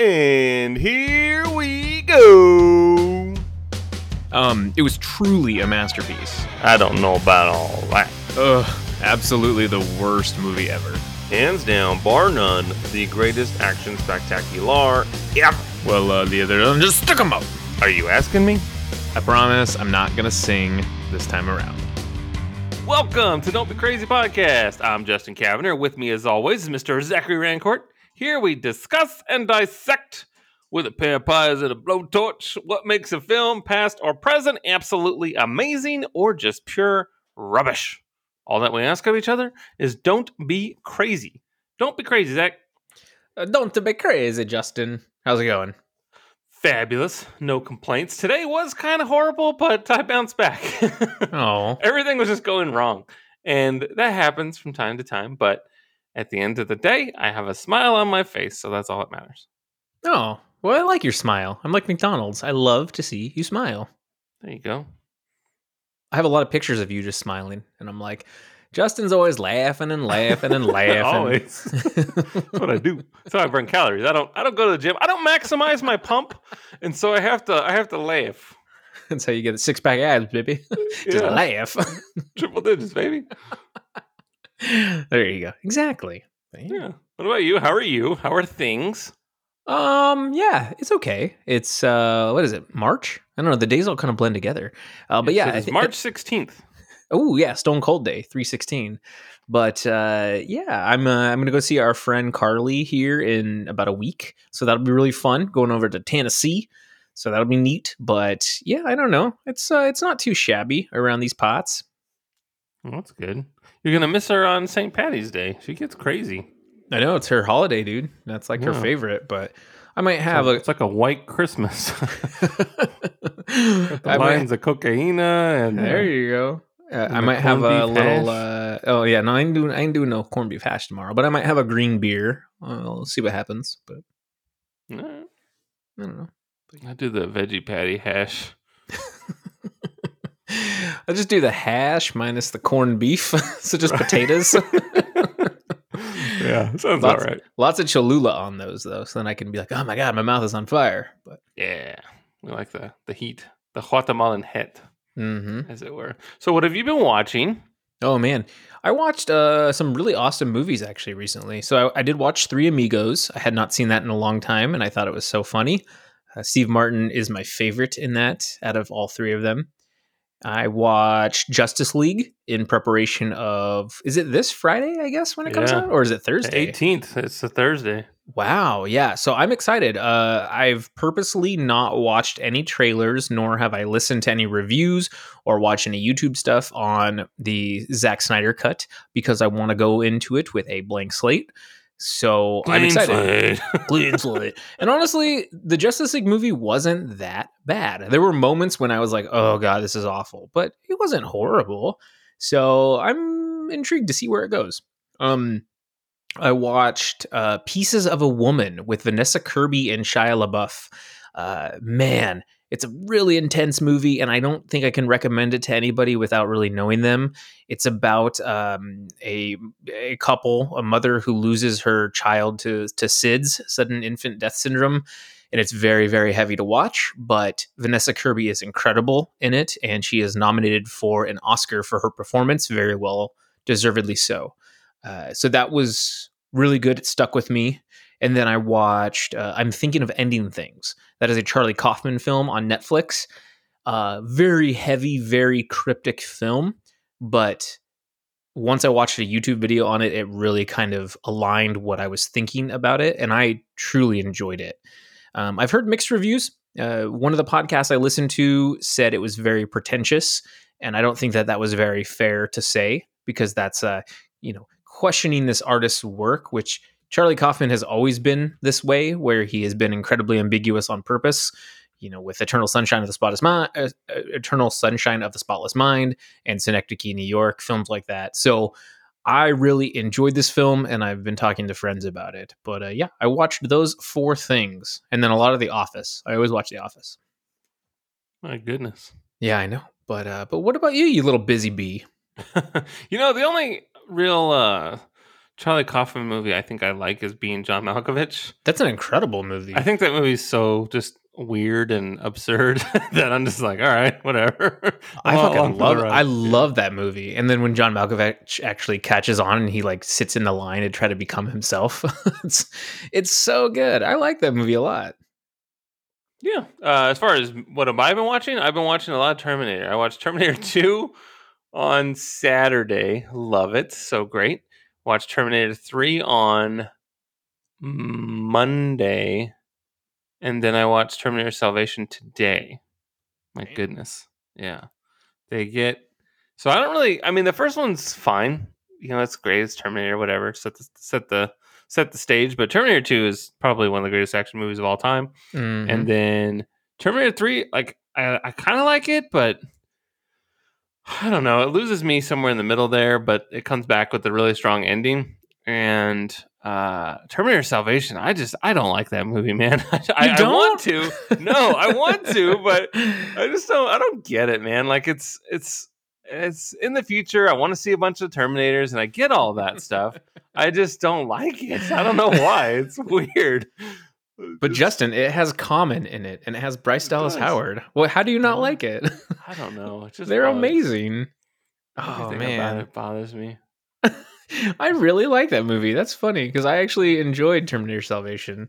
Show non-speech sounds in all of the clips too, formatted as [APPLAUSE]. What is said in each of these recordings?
And here we go. Um, it was truly a masterpiece. I don't know about all that. Ugh, absolutely the worst movie ever. Hands down, bar none, the greatest action spectacular ever. Well, uh, the other one just stuck 'em up. Are you asking me? I promise I'm not gonna sing this time around. Welcome to Don't Be Crazy Podcast. I'm Justin Kavanagh. With me, as always, is Mr. Zachary Rancourt. Here we discuss and dissect with a pair of pies and a blowtorch what makes a film, past or present, absolutely amazing or just pure rubbish. All that we ask of each other is don't be crazy. Don't be crazy, Zach. Uh, don't be crazy, Justin. How's it going? Fabulous. No complaints. Today was kind of horrible, but I bounced back. [LAUGHS] Oh, Everything was just going wrong. And that happens from time to time. But at the end of the day, I have a smile on my face. So that's all that matters. oh. Well, I like your smile. I'm like McDonald's. I love to see you smile. There you go. I have a lot of pictures of you just smiling, and I'm like, Justin's always laughing and laughing and [LAUGHS] laughing. Always. [LAUGHS] That's what I do. That's how I burn calories. I don't I don't go to the gym. I don't maximize my pump. And so I have to I have to laugh. [LAUGHS] That's how you get a six pack abs, baby. just Yeah. laugh. Triple digits, baby. There you go. Exactly. Yeah. What about you? How are you? How are things? Um. Yeah, it's okay. It's uh, what is it? March? I don't know. The days all kind of blend together. Uh, but It yeah, it's March 16th. Oh yeah, Stone Cold Day, three sixteen. But uh, yeah, I'm uh, I'm gonna go see our friend Carly here in about a week, so that'll be really fun. Going over to Tennessee, so that'll be neat. But yeah, I don't know. It's uh, it's not too shabby around these pots. Well, that's good. You're gonna miss her on St. Patty's Day. She gets crazy. I know it's her holiday, dude. That's like her favorite. But I might have So a. it's like a white Christmas. [LAUGHS] [LAUGHS] I the might- lines of cocaina and There you go. Uh, I might have a little. Uh, oh yeah, no, I ain't doing. I ain't doing no corned beef hash tomorrow, but I might have a green beer. Uh, we'll see what happens. But Nah, I don't know. I do the veggie patty hash. I'll just do the hash minus the corned beef, [LAUGHS] so just Right. potatoes. [LAUGHS] Yeah, [LAUGHS] sounds Lots- all right. Lots of Cholula on those though, so then I can be like, "Oh my god, my mouth is on fire." But Yeah, we like the the heat, the Guatemalan heat, hmm as it were. So, what have you been watching? oh man, I watched uh, some really awesome movies actually recently. So I, I did watch Three Amigos. I had not seen that in a long time, and I thought it was so funny. Uh, Steve Martin is my favorite in that out of all three of them. I watched Justice League in preparation of. Is it this Friday? I guess when it comes Yeah. out, or is it Thursday? Eighteenth. It's a Thursday. Wow, yeah. So I'm excited. Uh, I've purposely not watched any trailers, nor have I listened to any reviews or watched any YouTube stuff on the Zack Snyder cut because I want to go into it with a blank slate. So I'm excited. Clean slate. [LAUGHS] And honestly, the Justice League movie wasn't that bad. There were moments when I was like, "Oh god, this is awful," but it wasn't horrible. So I'm intrigued to see where it goes. Um, I watched uh, Pieces of a Woman with Vanessa Kirby and Shia LaBeouf. Uh, man, it's a really intense movie, and I don't think I can recommend it to anybody without really knowing them. It's about um, a a couple, a mother who loses her child to to SIDS, sudden infant death syndrome, and it's very very heavy to watch. But Vanessa Kirby is incredible in it, and she is nominated for an Oscar for her performance, very well deservedly so. Uh, so that was really good. It stuck with me. And then I watched uh, I'm Thinking of Ending Things. That is a Charlie Kaufman film on Netflix. Uh, very heavy, very cryptic film. But once I watched a YouTube video on it, it really kind of aligned what I was thinking about it. And I truly enjoyed it. Um, I've heard mixed reviews. Uh, one of the podcasts I listened to said it was very pretentious. And I don't think that that was very fair to say because that's, uh, you know, questioning this artist's work, which Charlie Kaufman has always been this way, where he has been incredibly ambiguous on purpose. You know, with Eternal Sunshine of the Spotless Mind, uh, uh, Eternal Sunshine of the Spotless Mind, and Synecdoche, New York, films like that. So, I really enjoyed this film, and I've been talking to friends about it. But uh, yeah, I watched those four things, and then a lot of The Office. I always watch The Office. My goodness. Yeah, I know. But uh, but what about you, you little busy bee? [LAUGHS] you know, the only real uh, Charlie Kaufman movie I think I like is Being John Malkovich. That's an incredible movie. I think that movie's so just weird and absurd [LAUGHS] that I'm just like, all right, whatever. [LAUGHS] I fucking love. I love that movie. And then when John Malkovich actually catches on and he like sits in the line to try to become himself. [LAUGHS] it's it's so good. I like that movie a lot. Yeah. Uh, as far as what have I been watching? I've been watching a lot of Terminator. I watched Terminator 2 on Saturday. Love it. So great. Watched Terminator 3 on Monday. And then I watched Terminator Salvation today. My Damn. goodness. Yeah. They get. So I don't really. I mean, the first one's fine. You know, it's great. It's Terminator, whatever. Set the set the set the stage. But Terminator Two is probably one of the greatest action movies of all time. Mhm. And then Terminator 3, like I, I kind of like it, but [SIGHS] I don't know. It loses me somewhere in the middle there, but it comes back with a really strong ending. And uh Terminator Salvation, I just I don't like that movie, man. [LAUGHS] I, I, I want to. [LAUGHS] No, I want to, but I just don't I don't get it, man. Like it's it's it's in the future. I want to see a bunch of Terminators and I get all that stuff. I just don't like it. I don't know why. It's [LAUGHS] weird. But Just- Justin, it has Common in it and it has Bryce It Dallas does. Howard. Well, how do you not Yeah. like it? I don't know. It just They're bothers- amazing. Oh man. it bothers me. [LAUGHS] I really like that movie. That's funny because I actually enjoyed Terminator Salvation.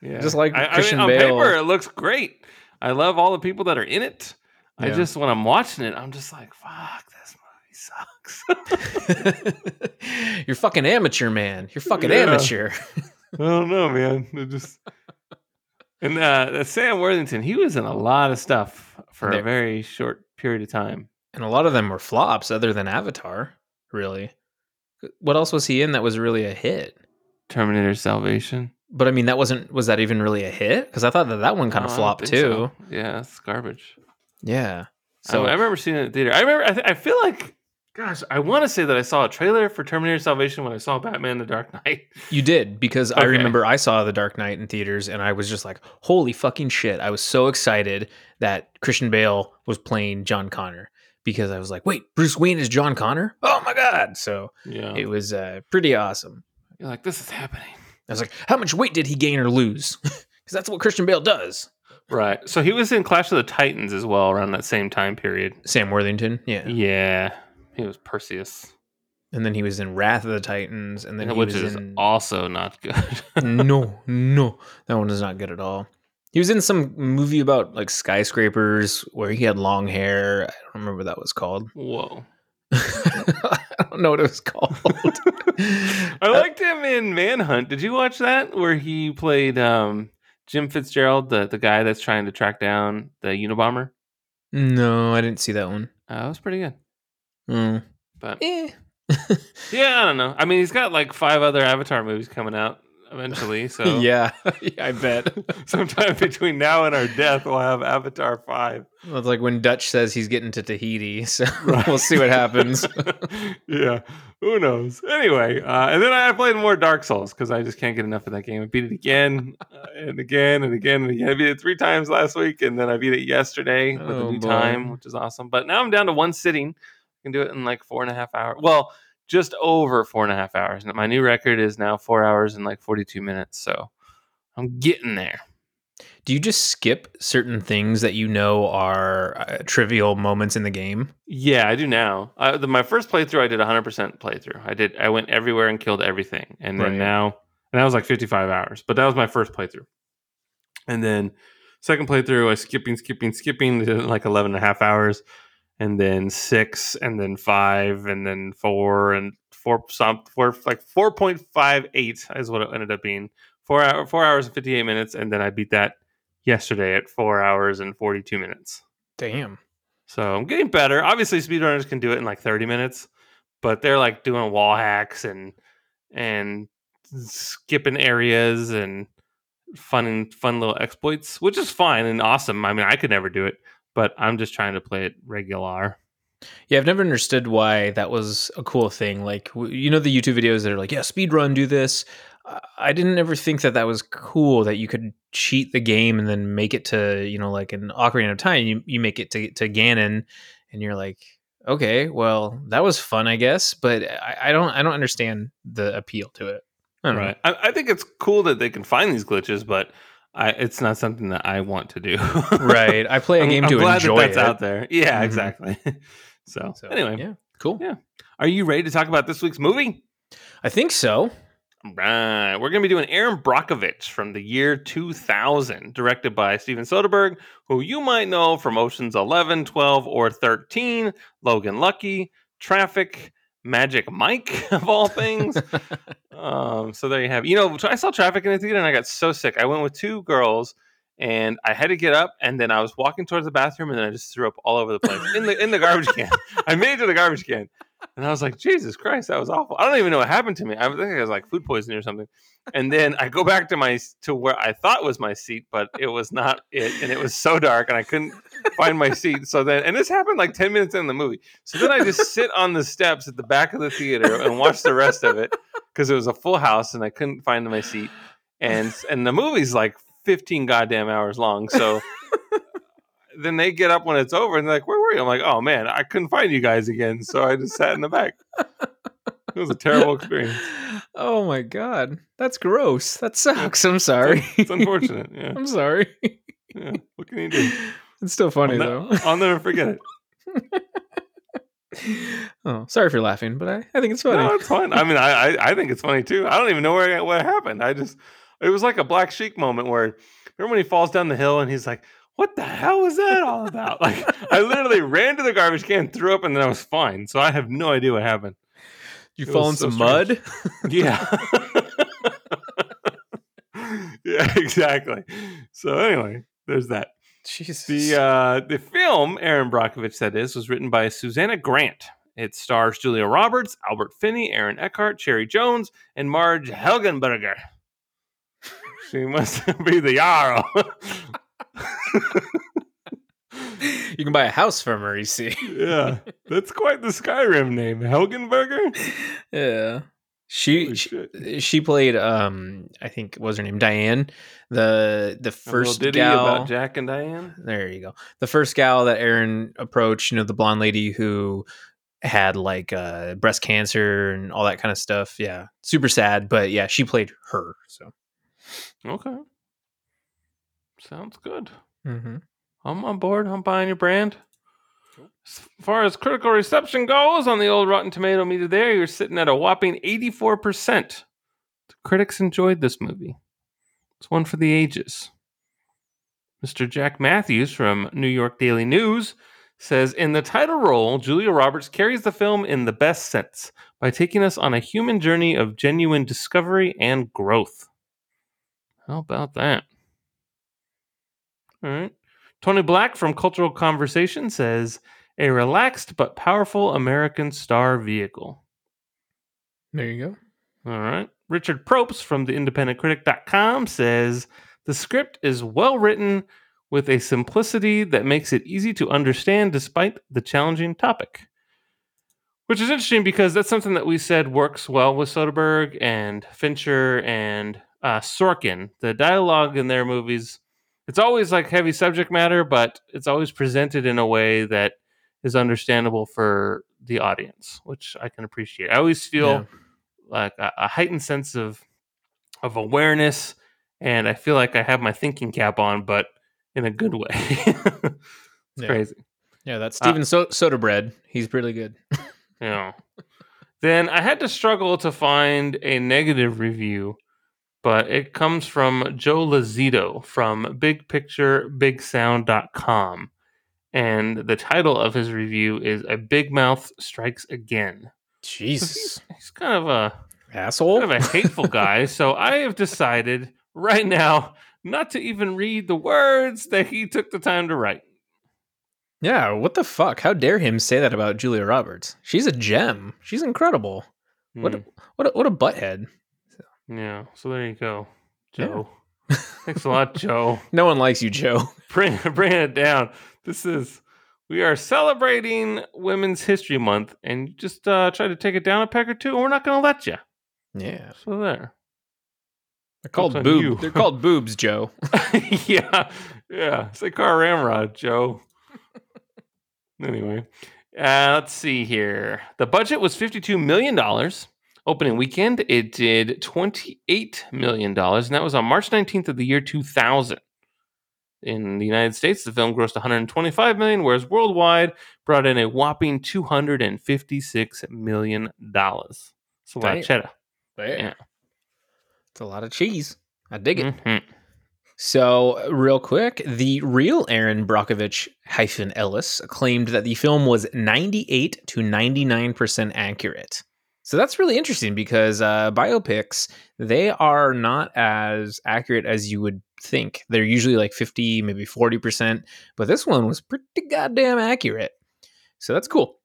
Yeah, Just like I, I Christian mean, on Bale. paper, it looks great. I love all the people that are in it. I just when I'm watching it, I'm just like, "Fuck, this movie sucks." [LAUGHS] You're fucking amateur, man. You're [LAUGHS] fucking Yeah. amateur. I don't know, man. It just and uh, Sam Worthington, he was in a lot of stuff for a very short period of time. And a lot of them were flops other than Avatar, really. What else was he in that was really a hit? Terminator Salvation. But I mean, that wasn't, was that even really a hit? Because I thought that that one kind of I don't flopped too. so. Yeah, it's garbage. Yeah. So So I remember seeing it in the theater. I remember. I, th- I feel like, gosh, I want to say that I saw a trailer for Terminator Salvation when I saw Batman: The Dark Knight. you did because I remember I saw The Dark Knight in theaters and I was just like, holy fucking shit. I was so excited that Christian Bale was playing John Connor because I was like, wait, Bruce Wayne is John Connor? Oh my God. So Yeah, it was uh, pretty awesome. you're like, this is happening. I was like, how much weight did he gain or lose? [LAUGHS] Because that's what Christian Bale does. Right. So he was in Clash of the Titans as well around that same time period. Sam Worthington, yeah. Yeah, he was Perseus, And then he was in Wrath of the Titans, and then he which was is in also not good. no, [LAUGHS] no, that one is not good at all. He was in some movie about like skyscrapers where he had long hair. I don't remember what that was called. [LAUGHS] Whoa. I don't know what it was called. [LAUGHS] I liked him in Manhunt. Did you watch that where he played um, Jim Fitzgerald, the the guy that's trying to track down the Unabomber? no, I didn't see that one. Uh, it was pretty good. Mm. But Eh. [LAUGHS] yeah, I don't know. I mean, he's got like five other Avatar movies coming out eventually. So [LAUGHS] yeah, yeah, [LAUGHS] I bet. sometime between now and our death, we'll have Avatar five. Well, it's like when Dutch says he's getting to Tahiti, so Right. we'll see what happens. yeah, who knows? Anyway, uh, and then I played more Dark Souls because I just can't get enough of that game. I beat it again uh, and again and again and again. I beat it three times last week, and then I beat it yesterday with Oh, a new boy. time, which is awesome. But now I'm down to one sitting. I can do it in like four and a half hours. Well, just over four and a half hours. And my new record is now four hours and like 42 minutes. So I'm getting there. Do you just skip certain things that you know are uh, trivial moments in the game? Yeah, I do now. Uh, the, my first playthrough, I did 100% playthrough. I did. I went everywhere and killed everything, and then Right. now, and that was like 55 hours. But that was my first playthrough. And then second playthrough, I skipping, skipping, skipping, did like 11 and a half hours, and then six, and then five, and then four, and four, some four, like 4.58 is what it ended up being. Four hour, four hours and 58 minutes, and then I beat that yesterday at four hours and 42 minutes. Damn. So I'm getting better. Obviously, speedrunners can do it in like 30 minutes, but they're like doing wall hacks and and skipping areas and fun and fun little exploits, which is fine and awesome. I mean, I could never do it, but I'm just trying to play it regular. Yeah, I've never understood why that was a cool thing. Like, you know, the YouTube videos that are like, yeah, speed run, do this. I- I didn't ever think that that was cool that you could cheat the game and then make it to, you know, like an Ocarina of Time. You, you make it to, to Ganon and you're like, okay, well, that was fun, I guess, but I, I don't I don't understand the appeal to it. I. Right. I, I think it's cool that they can find these glitches, but I, it's not something that I want to do. Right. I play a [LAUGHS] I'm, game I'm to glad enjoy that that's it. out there. Yeah, Mhm. exactly. [LAUGHS] so, So, anyway, yeah, cool. Yeah. are you ready to talk about this week's movie? I think so. Right. We're going to be doing Erin Brockovich from the year 2000, directed by Steven Soderbergh, who you might know from Oceans 11, 12, or 13, Logan Lucky, Traffic, Magic Mike, [LAUGHS] of all things. [LAUGHS] um, so there you have it. You know, I saw Traffic in the theater and I got so sick. I went with two girls and I had to get up and then I was walking towards the bathroom and then I just threw up all over the place in the in the garbage can. [LAUGHS] I made it to the garbage can. And I was like, Jesus Christ, that was awful. I don't even know what happened to me. I think I was like food poisoning or something. And then I go back to my to where I thought was my seat, but it was not it, and it was so dark, and I couldn't find my seat. So then, and this happened like ten minutes in the movie. So then I just sit on the steps at the back of the theater and watch the rest of it because it was a full house, and I couldn't find my seat. And and the movie's like fifteen goddamn hours long. So then they get up when it's over, and they're like, "Where were you?" I'm like, "Oh man, I couldn't find you guys again." So I just sat in the back. [LAUGHS] It was a terrible experience. Oh my god, that's gross. That sucks. I'm sorry. It's unfortunate. Yeah. [LAUGHS] I'm sorry. yeah. What can you do? It's still funny I'll, though. ne- I'll never forget it. [LAUGHS] oh, sorry for laughing, but I, I think it's funny. No, it's fun. I mean, I, I I think it's funny too. I don't even know where what happened. I just it was like a black sheep moment where remember when he falls down the hill and he's like, "What the hell was that all about?" [LAUGHS] Like I literally ran to the garbage can, threw up, and then I was fine. So I have no idea what happened. you it fall in so some mud. [LAUGHS] Yeah. [LAUGHS] yeah, exactly. So anyway, there's that. Jesus. The uh, the film Erin Brockovich that is was written by Susanna Grant. It stars Julia Roberts, Albert Finney, Aaron Eckhart, Cherry Jones, and Marge Helgenberger. she must be the Yarrow. [LAUGHS] you can buy a house from her. You see. yeah, that's quite the Skyrim name, Helgenberger. Yeah. She she, she played um I think what was her name Diane the the first gal about Jack and Diane. there you go the first gal that Erin approached you know the blonde lady who had like uh breast cancer and all that kind of stuff yeah super sad but yeah she played her so Okay, sounds good. mm-hmm. I'm on board. I'm buying your brand. As far as critical reception goes on the old Rotten Tomato meter, there you're sitting at a whopping 84%. The critics enjoyed this movie. It's one for the ages. Mr. Jack Matthews from New York Daily News says In the title role, Julia Roberts carries the film in the best sense by taking us on a human journey of genuine discovery and growth. How about that? All right. Tony Black from Cultural Conversation says a relaxed but powerful American star vehicle. there you go All right. Richard Propes from theindependentcritic.com says the script is well written with a simplicity that makes it easy to understand despite the challenging topic. Which is interesting because that's something that we said works well with Soderbergh and Fincher and uh, Sorkin. The dialogue in their movies, it's always like heavy subject matter, but it's always presented in a way that is understandable for the audience, which I can appreciate. I always feel Yeah. like a, a heightened sense of of awareness, and I feel like I have my thinking cap on, but in a good way. [LAUGHS] it's Yeah. crazy. yeah that's uh, Steven so- Soderbergh he's really good know. then I had to struggle to find a negative review, but it comes from Joe Lozito from bigpicturebigsound.com. And the title of his review is A Big Mouth Strikes Again. So Jesus he's, [LAUGHS] he's kind of a asshole kind of a hateful guy. So [LAUGHS] I have decided right now not to even read the words that he took the time to write. Yeah, what the fuck? How dare him say that about Julia Roberts? She's a gem. She's incredible. What a, Hmm. what a, what a butthead. Yeah, so there you go, Yeah. Joe. [LAUGHS] Thanks a lot, Joe. No one likes you, Joe. [LAUGHS] Bring bring it down. This is we are celebrating Women's History Month, and you just uh, try to take it down a peg or two, and we're not going to let you. Yeah. So there. They're called on boob. They're called [LAUGHS] boobs, Joe. yeah, yeah. Say car ramrod, Joe. anyway, Uh, let's see here. The budget was $52 million. Opening weekend, it did $28 million, and that was on March 19th of the year 2000. In the United States, the film grossed 125 million, whereas worldwide brought in a whopping 256 million dollars. It's a lot Damn. of cheddar. Yeah. It's a lot of cheese. I dig it. Mhm. So, real quick, the real Erin Brockovich hyphen Ellis claimed that the film was 98 to 99% accurate. So that's really interesting because uh, biopics, they are not as accurate as you would think. They're usually like 50, maybe 40%, but this one was pretty goddamn accurate. So that's cool.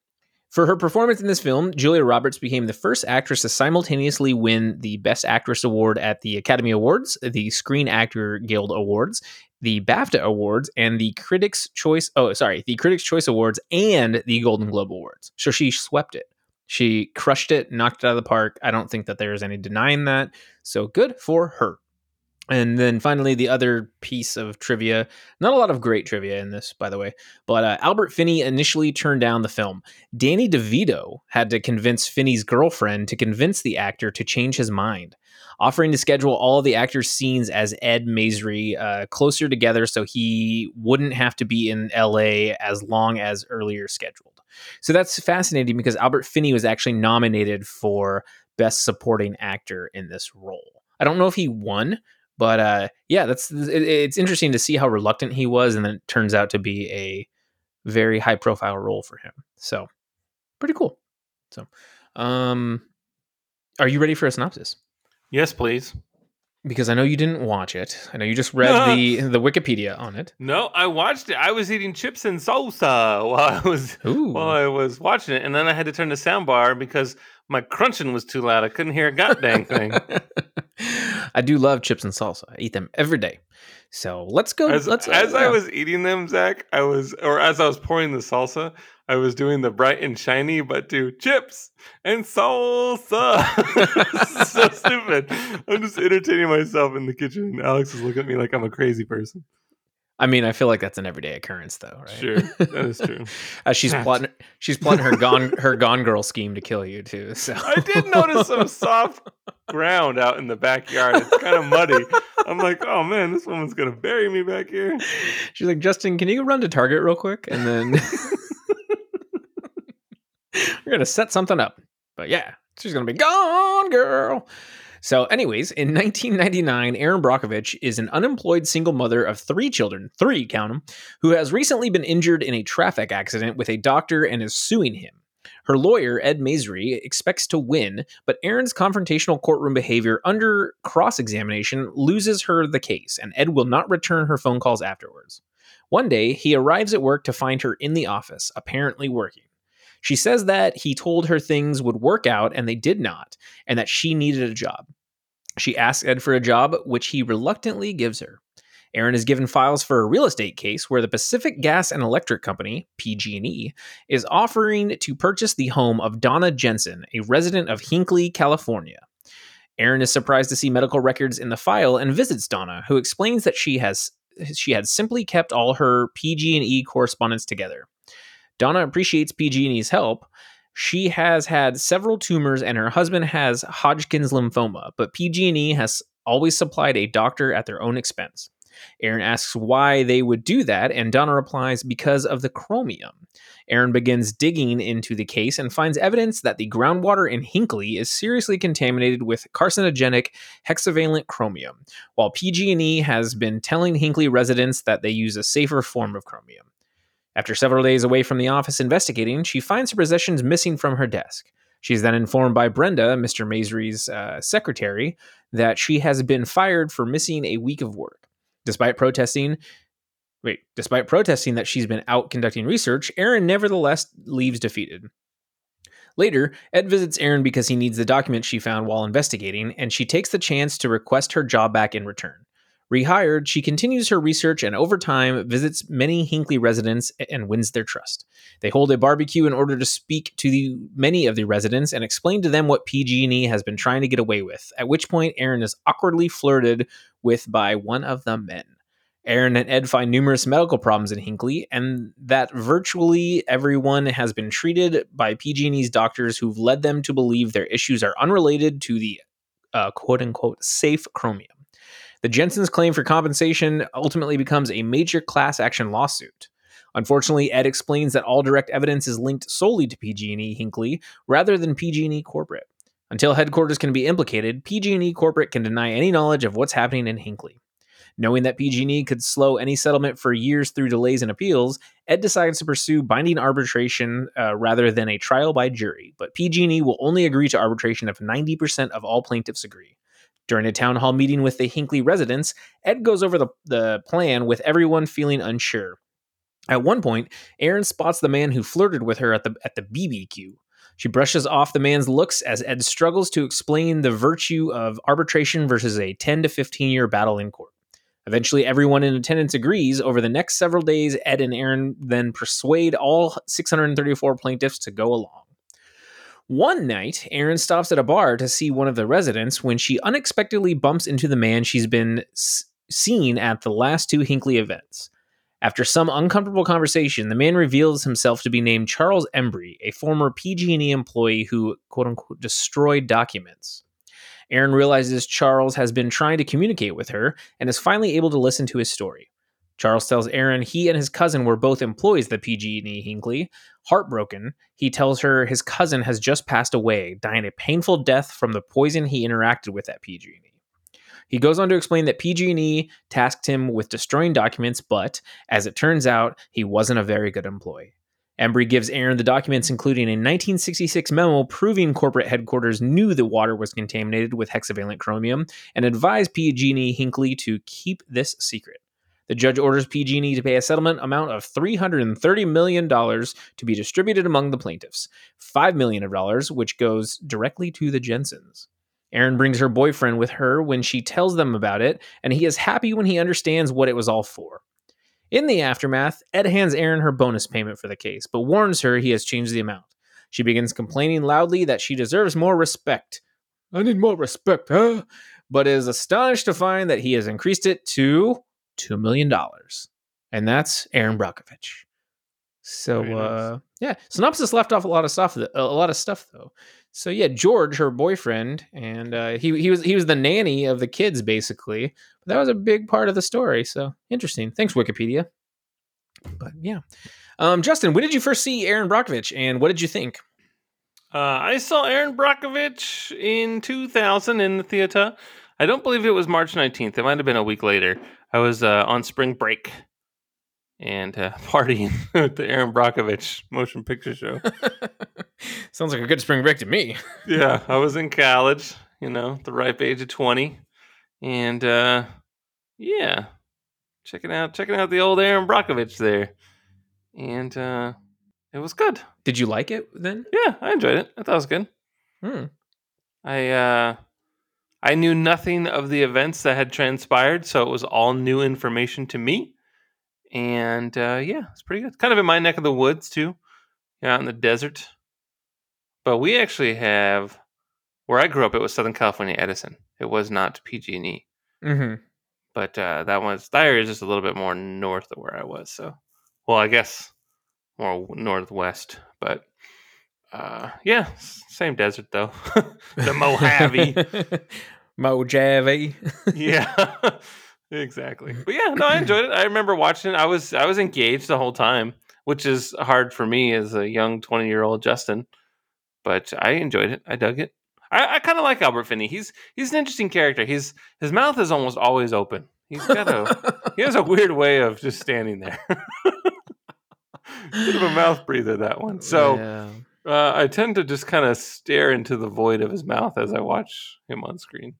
For her performance in this film, Julia Roberts became the first actress to simultaneously win the Best Actress Award at the Academy Awards, the Screen Actor Guild Awards, the BAFTA Awards, and the Critics' Choice. Oh, sorry, the Critics' Choice Awards and the Golden Globe Awards. So she swept it. She crushed it, knocked it out of the park. I don't think that there is any denying that. So good for her. And then finally, the other piece of trivia. Not a lot of great trivia in this, by the way, but uh, Albert Finney initially turned down the film. Danny DeVito had to convince Finney's girlfriend to convince the actor to change his mind, offering to schedule all the actor's scenes as Ed Masry uh, closer together so he wouldn't have to be in LA as long as earlier scheduled. So that's fascinating because Albert Finney was actually nominated for Best Supporting Actor in this role. I don't know if he won, but uh, yeah, that's it, it's interesting to see how reluctant he was, and then it turns out to be a very high profile role for him. So pretty cool. So, um, are you ready for a synopsis? Yes, please. Because I know you didn't watch it. I know you just read the the Wikipedia on it. No, I watched it. I was eating chips and salsa [LAUGHS] while I was Ooh, while I was watching it, and then I had to turn the soundbar because my crunching was too loud. I couldn't hear a goddamn thing. [LAUGHS] I do love chips and salsa. I eat them every day. So let's go. As, let's uh, I was eating them, Zach, I was, or as I was pouring the salsa, I was doing the bright and shiny, but do chips and salsa. [LAUGHS] So stupid. I'm just entertaining myself in the kitchen. Alex is looking at me like I'm a crazy person. I mean, I feel like that's an everyday occurrence, though, right? Sure, that is true. [LAUGHS] As she's plotting, she's plotting her gone her gone girl scheme to kill you too. So I did notice some [LAUGHS] soft ground out in the backyard. It's kind of muddy. I'm like, oh man, this woman's gonna bury me back here. She's like, Justin, can you run to Target real quick? And then [LAUGHS] we're to set something up. But yeah, she's going to be gone, girl. So, anyways, in [LAUGHS] 1999, Erin Brockovich is an unemployed single mother of three children, three, count them, who has recently been injured in a traffic accident with a doctor and is suing him. Her lawyer, Ed Masry, expects to win, but Erin's confrontational courtroom behavior under cross examination loses her the case, and Ed will not return her phone calls afterwards. One day, he arrives at work to find her in the office, apparently working. She says that he told her things would work out and they did not, and that she needed a job. She asks Ed for a job, which he reluctantly gives her. Erin is given files for a real estate case where the Pacific Gas and Electric Company (PG&E) is offering to purchase the home of Donna Jensen, a resident of Hinkley, California. Erin is surprised to see medical records in the file and visits Donna, who explains that she has she had simply kept all her PG&E correspondence together. Donna appreciates PG&E's help. She has had several tumors and her husband has Hodgkin's lymphoma, but PG&E has always supplied a doctor at their own expense. Erin asks why they would do that, and Donna replies because of the chromium. Erin begins digging into the case and finds evidence that the groundwater in Hinkley is seriously contaminated with carcinogenic hexavalent chromium, while PG&E has been telling Hinkley residents that they use a safer form of chromium. After several days away from the office investigating, she finds her possessions missing from her desk. She's then informed by Brenda, Mr. Masry's uh, secretary, that she has been fired for missing a week of work. Despite protesting, wait, despite protesting that she's been out conducting research, Erin nevertheless leaves defeated. Later, Ed visits Erin because he needs the document she found while investigating, and she takes the chance to request her job back in return. Rehired, she continues her research and over time visits many Hinkley residents and wins their trust. They hold a barbecue in order to speak to the, many of the residents and explain to them what PG&E has been trying to get away with. At which point, Erin is awkwardly flirted with by one of the men. Erin and Ed find numerous medical problems in Hinkley, and that virtually everyone has been treated by PG&E's doctors who've led them to believe their issues are unrelated to the uh, quote unquote safe chromium. The Jensens' claim for compensation ultimately becomes a major class action lawsuit. Unfortunately, Ed explains that all direct evidence is linked solely to PG&E Hinkley rather than PG&E corporate. Until headquarters can be implicated, PG&E corporate can deny any knowledge of what's happening in Hinkley. Knowing that PG&E could slow any settlement for years through delays and appeals, Ed decides to pursue binding arbitration uh, rather than a trial by jury. But PG&E will only agree to arbitration if 90% of all plaintiffs agree. During a town hall meeting with the Hinkley residents, Ed goes over the, the plan with everyone feeling unsure. At one point, Erin spots the man who flirted with her at the at the BBQ. She brushes off the man's looks as Ed struggles to explain the virtue of arbitration versus a 10 to 15 year battle in court. Eventually, everyone in attendance agrees. Over the next several days, Ed and Erin then persuade all 634 plaintiffs to go along. One night, Erin stops at a bar to see one of the residents when she unexpectedly bumps into the man she's been s- seen at the last two Hinkley events. After some uncomfortable conversation, the man reveals himself to be named Charles Embry, a former PG&E employee who quote unquote destroyed documents. Erin realizes Charles has been trying to communicate with her and is finally able to listen to his story. Charles tells Erin he and his cousin were both employees at PG&E Hinkley. Heartbroken, he tells her his cousin has just passed away, dying a painful death from the poison he interacted with at PG&E. He goes on to explain that PG&E tasked him with destroying documents, but as it turns out, he wasn't a very good employee. Embry gives Erin the documents, including a 1966 memo proving corporate headquarters knew the water was contaminated with hexavalent chromium and advised PG&E Hinkley to keep this secret. The judge orders PG&E to pay a settlement amount of $330 million to be distributed among the plaintiffs, $5 million which goes directly to the Jensens. Erin brings her boyfriend with her when she tells them about it, and he is happy when he understands what it was all for. In the aftermath, Ed hands Erin her bonus payment for the case, but warns her he has changed the amount. She begins complaining loudly that she deserves more respect. I need more respect, huh? But is astonished to find that he has increased it to $2 million. And that's Erin Brockovich. So, nice. uh, yeah, synopsis left off a lot of stuff. A lot of stuff, though. So yeah, George, her boyfriend, and uh, he he was he was the nanny of the kids, basically. But that was a big part of the story. So interesting. Thanks, Wikipedia. But yeah, um, Justin, when did you first see Erin Brockovich, and what did you think? Uh, I saw Erin Brockovich in 2000 in the theater. I don't believe it was March 19th. It might have been a week later. I was uh, on spring break and uh, [LAUGHS] partying at the Erin Brockovich motion picture show. [LAUGHS] Sounds like a good spring break to me. [LAUGHS] yeah, I was in college, you know, the ripe age of 20. And uh, yeah, checking out checking out the old Erin Brockovich there. And uh, it was good. Did you like it then? Yeah, I enjoyed it. I thought it was good. Hmm. I uh I knew nothing of the events that had transpired, so it was all new information to me. And uh yeah, it's pretty good. Kind of in my neck of the woods too. Out in the desert. But we actually have where I grew up it was Southern California Edison. It was not PG&E. Mm-hmm. But uh that one's that area is just a little bit more north of where I was. So well, I guess more northwest, but uh yeah, same desert though. [LAUGHS] the Mojave. [LAUGHS] Mojave. [LAUGHS] yeah exactly. But yeah no i enjoyed it. I remember watching it. I was i was engaged the whole time which is hard for me as a young 20 year old justin but i enjoyed it. I dug it. I, I kind of like albert finney. He's he's an interesting character. He's his mouth is almost always open. He's got a he has a weird way of just standing there. Bit of a mouth breather that one. So Yeah. Uh, i tend to just kind of stare into the void of his mouth as i watch him on screen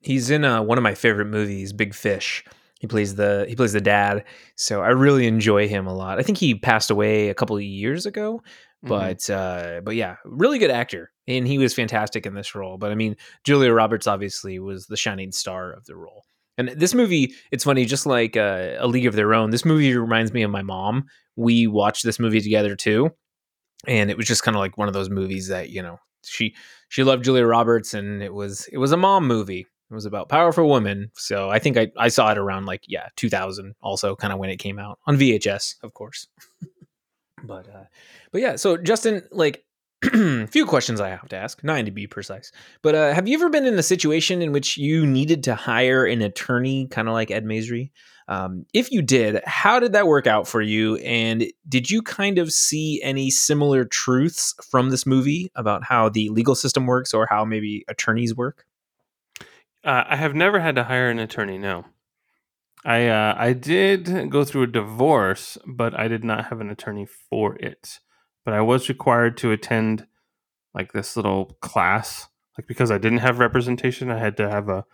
he's in uh, one of my favorite movies, Big Fish. He plays the he plays the dad, so I really enjoy him a lot. I think he passed away a couple of years ago, Mhm. but uh, but yeah, really good actor, and he was fantastic in this role. But I mean, Julia Roberts obviously was the shining star of the role. And this movie, it's funny, just like uh, A League of Their Own. This movie reminds me of my mom. We watched this movie together too, and it was just kind of like one of those movies that you know she she loved Julia Roberts, and it was it was a mom movie. It was about powerful women. So I think I, I saw it around like yeah 2000 also kind of when it came out on VHS of course. [LAUGHS] but uh, but yeah. So Justin, like [CLEARS THROAT] few questions I have to ask, nine to be precise. But uh, have you ever been in a situation in which you needed to hire an attorney, kind of like Ed Masry? Um, if you did, how did that work out for you? And did you kind of see any similar truths from this movie about how the legal system works or how maybe attorneys work? Uh, I have never had to hire an attorney. No, I uh, I did go through a divorce, but I did not have an attorney for it. But I was required to attend like this little class, like because I didn't have representation, I had to have a.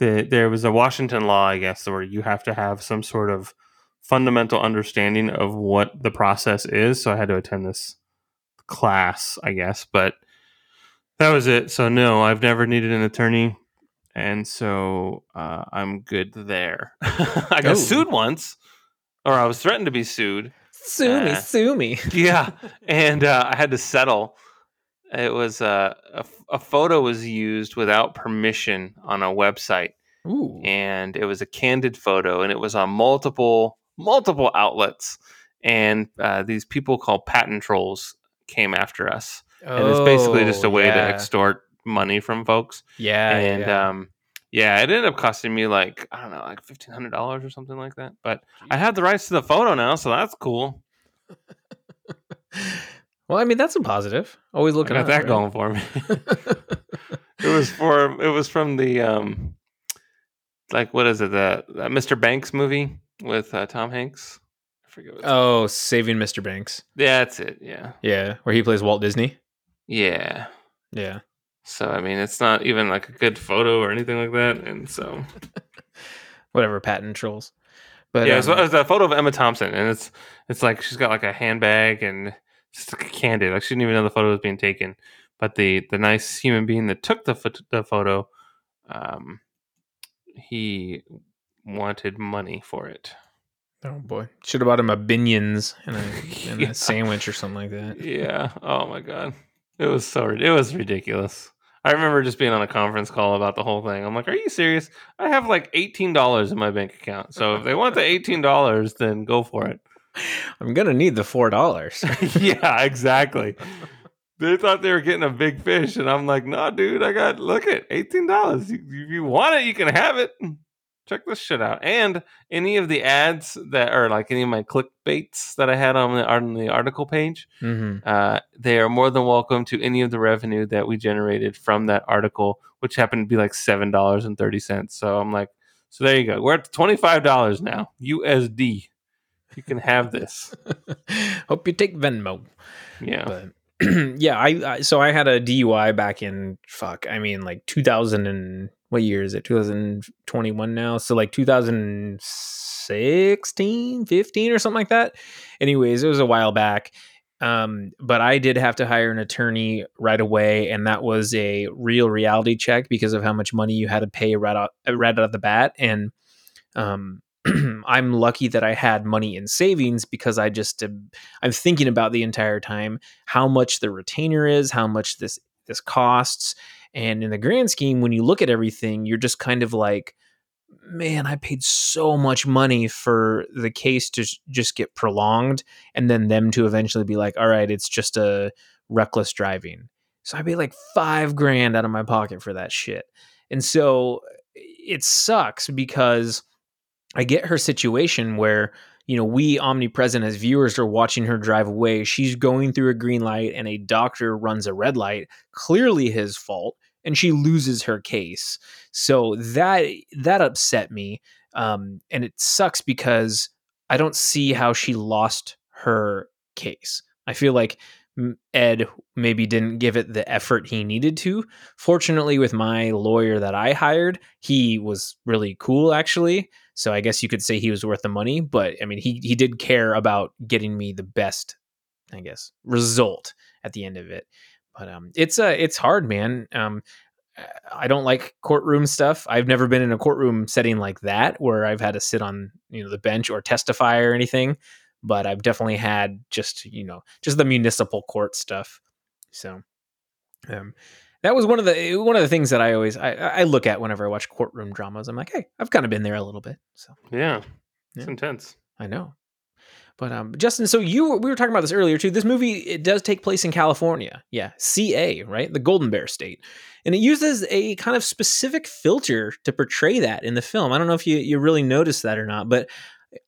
The, there was a Washington law, I guess, where you have to have some sort of fundamental understanding of what the process is. So I had to attend this class, I guess, but that was it. So no, I've never needed an attorney and so uh, I'm good there. [LAUGHS] I got Oh. sued once, or I was threatened to be sued. Sue me, Uh, sue me. Yeah, [LAUGHS] and uh, I had to settle. It was uh, a a photo was used without permission on a website, Ooh. and it was a candid photo, and it was on multiple multiple outlets, and uh, these people called patent trolls came after us, and it's basically just a Oh, way yeah. to extort money from folks Yeah, and yeah. um yeah it ended up costing me like i don't know like $1500 or something like that but i have the rights to the photo now so that's cool [LAUGHS] well, I mean that's a positive. Always looking out, that right? going for me [LAUGHS] it was for it was from the um like what is it the, the mr banks movie with uh, tom hanks i forget what it's oh, saving Mr. Banks. yeah that's it yeah Yeah, where he plays Walt Disney. yeah Yeah. so i mean it's not even like a good photo or anything like that and so [LAUGHS] Whatever patent trolls. But yeah, um, so it's a photo of Emma Thompson, and it's it's like she's got like a handbag and candid. Like she didn't even know the photo was being taken. But the the nice human being that took the the photo, um, he wanted money for it. oh boy, should have bought him a binions and a, [LAUGHS] and Yeah. a sandwich or something like that. Yeah. Oh my god, it was so it was ridiculous. I remember just being on a conference call about the whole thing. I'm like, "Are you serious? I have like eighteen dollars in my bank account. So if they want the eighteen dollars, then go for it." I'm gonna need the four dollars. [LAUGHS] yeah, exactly. They thought they were getting a big fish, and I'm like, "No, dude, I got look at eighteen dollars. If you want it, you can have it. Check this shit out." And any of the ads that are like any of my clickbaits that I had on the on the article page, hmm uh, they are more than welcome to any of the revenue that we generated from that article, which happened to be like seven dollars and thirty cents. So I'm like, "So there you go. We're at twenty five dollars now, USD. You can have this." [LAUGHS] Hope you take Venmo. Yeah. But [CLEARS THROAT] yeah, I, I so I had a DUI back in fuck. I mean, like 2000 and what year is it? 2021 now. So like 2016, 15 or something like that. Anyways, it was a while back. Um, but I did have to hire an attorney right away, and that was a real reality check because of how much money you had to pay right out right out of the bat. And um, [CLEARS THROAT] I'm lucky that I had money in savings because I just uh, I'm thinking about the entire time how much the retainer is, how much this this costs, and in the grand scheme, when you look at everything, you're just kind of like, man, I paid so much money for the case to just get prolonged, and then them to eventually be like, all right, it's just a reckless driving. So I paid like five grand out of my pocket for that shit, and so it sucks because I get her situation where, you know, we omnipresent as viewers are watching her drive away. She's going through a green light and a doctor runs a red light, clearly his fault, and she loses her case. So that that upset me. Um, and it sucks because I don't see how she lost her case. I feel like Ed maybe didn't give it the effort he needed to. Fortunately, with my lawyer that I hired, he was really cool actually. So I guess you could say he was worth the money, but I mean he he did care about getting me the best, I guess, result at the end of it. But um it's uh it's hard, man. Um I don't like courtroom stuff. I've never been in a courtroom setting like that where I've had to sit on, you know, the bench or testify or anything, but I've definitely had just, you know, just the municipal court stuff. So um that was one of the one of the things that I always I, I look at whenever I watch courtroom dramas. I'm like, hey, I've kind of been there a little bit. So Yeah. It's Yeah. intense. I know. But um, Justin, so you we were talking about this earlier too. This movie it does take place in California, yeah, CA, right, the Golden Bear State, and it uses a kind of specific filter to portray that in the film. I don't know if you you really noticed that or not, but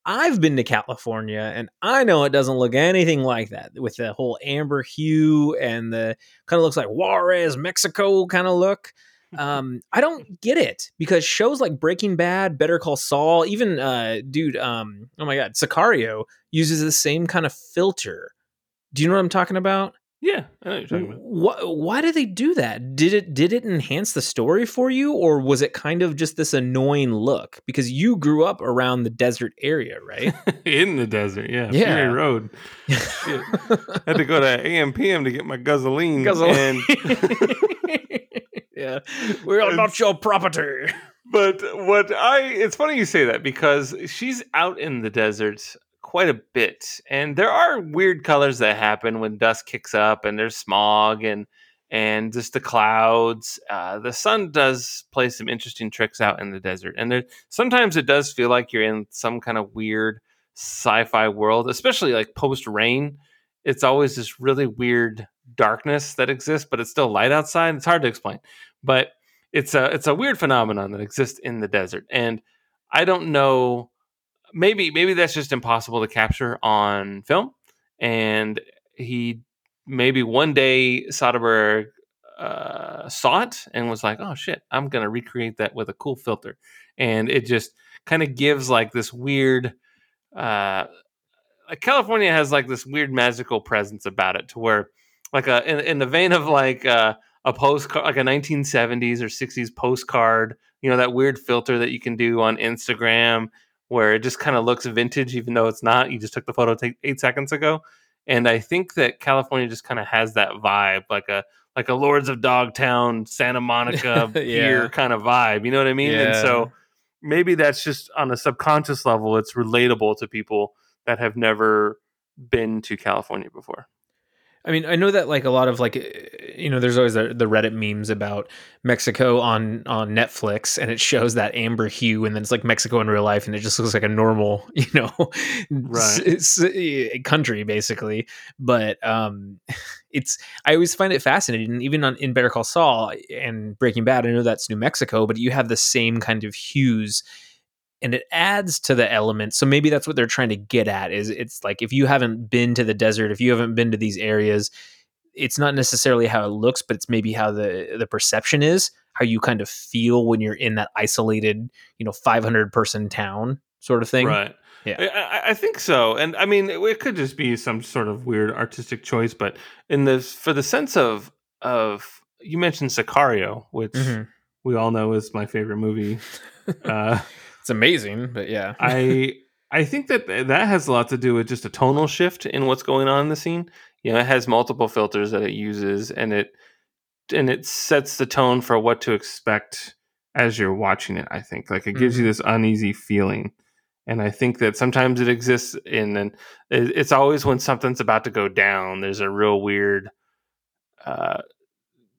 I've been to California and I know it doesn't look anything like that with the whole amber hue and the kind of looks like Juarez, Mexico kind of look. [LAUGHS] Um, I don't get it because shows like Breaking Bad, Better Call Saul, even uh, dude, um, oh my god, Sicario uses the same kind of filter. Do you know what I'm talking about? Yeah, I know what you're talking about. Why, why did they do that? Did it did it enhance the story for you, or was it kind of just this annoying look? Because you grew up around the desert area, right? [LAUGHS] In the desert, yeah. Yeah. Fury Road. Had to go to AM PM to get my gasoline. Gasoline. And [LAUGHS] yeah, we are not your property. but what I it's funny you say that because she's out in the desert quite a bit and there are weird colors that happen when dust kicks up and there's smog and and just the clouds uh, the sun does play some interesting tricks out in the desert and there sometimes it does feel like you're in some kind of weird sci-fi world especially like post rain it's always this really weird darkness that exists but it's still light outside it's hard to explain but it's a it's a weird phenomenon that exists in the desert and i don't know maybe maybe that's just impossible to capture on film and he maybe one day soderbergh uh, saw it and was like oh shit i'm gonna recreate that with a cool filter. And it just kind of gives like this weird uh like california has like this weird magical presence about it to where like a in, in the vein of like uh a postcard like a 1970s or 60s postcard you know that weird filter that you can do on instagram where it just kind of looks vintage even though it's not you just took the photo take eight seconds ago and i think that california just kind of has that vibe like a like a lords of dogtown santa monica [LAUGHS] pier Yeah. kind of vibe you know what i mean? And so maybe that's just on a subconscious level it's relatable to people that have never been to california before I mean, I know that like a lot of like, you know, there's always the, the Reddit memes about Mexico on on Netflix, and it shows that amber hue, and then it's like Mexico in real life, and it just looks like a normal, [LAUGHS] you know, Right. s- s- eh, country basically. But um, [LAUGHS] it's I always find it fascinating, even on in Better Call Saul and Breaking Bad. I know that's New Mexico, but you have the same kind of hues and it adds to the element so maybe that's what they're trying to get at is it's like if you haven't been to the desert if you haven't been to these areas it's not necessarily how it looks but it's maybe how the the perception is how you kind of feel when you're in that isolated you know 500 person town sort of thing Right. Yeah. I, I- think so, and I mean, it, could just be some sort of weird artistic choice, but in the for the sense of of you mentioned Sicario, which Mhm. we all know is my favorite movie. [LAUGHS] uh, it's amazing but yeah [LAUGHS] I I think that that has a lot to do with just a tonal shift in what's going on in the scene. You know, it has multiple filters that it uses, and it and it sets the tone for what to expect as you're watching it. I think like it gives you this uneasy feeling, and I think that sometimes it exists in and it's always when something's about to go down. There's a real weird. Uh,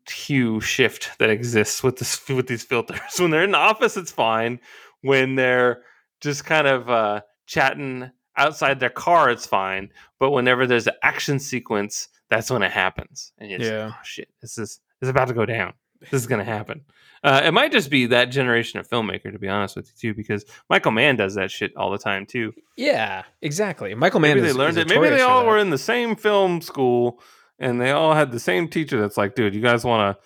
hue shift that exists with this [LAUGHS] with these filters [LAUGHS] when they're in the office it's fine when they're just kind of uh, chatting outside their car, it's fine. But whenever there's an action sequence, that's when it happens, and you're just Yeah. like, oh shit, this is is about to go down. This is gonna happen. Uh, it might just be that generation of filmmaker, to be honest with you, too, because Michael Mann does that shit all the time too. yeah exactly michael mann Maybe is- they learned it. Maybe they all were in the same film school, and they all had the same teacher. That's like, dude, you guys want to,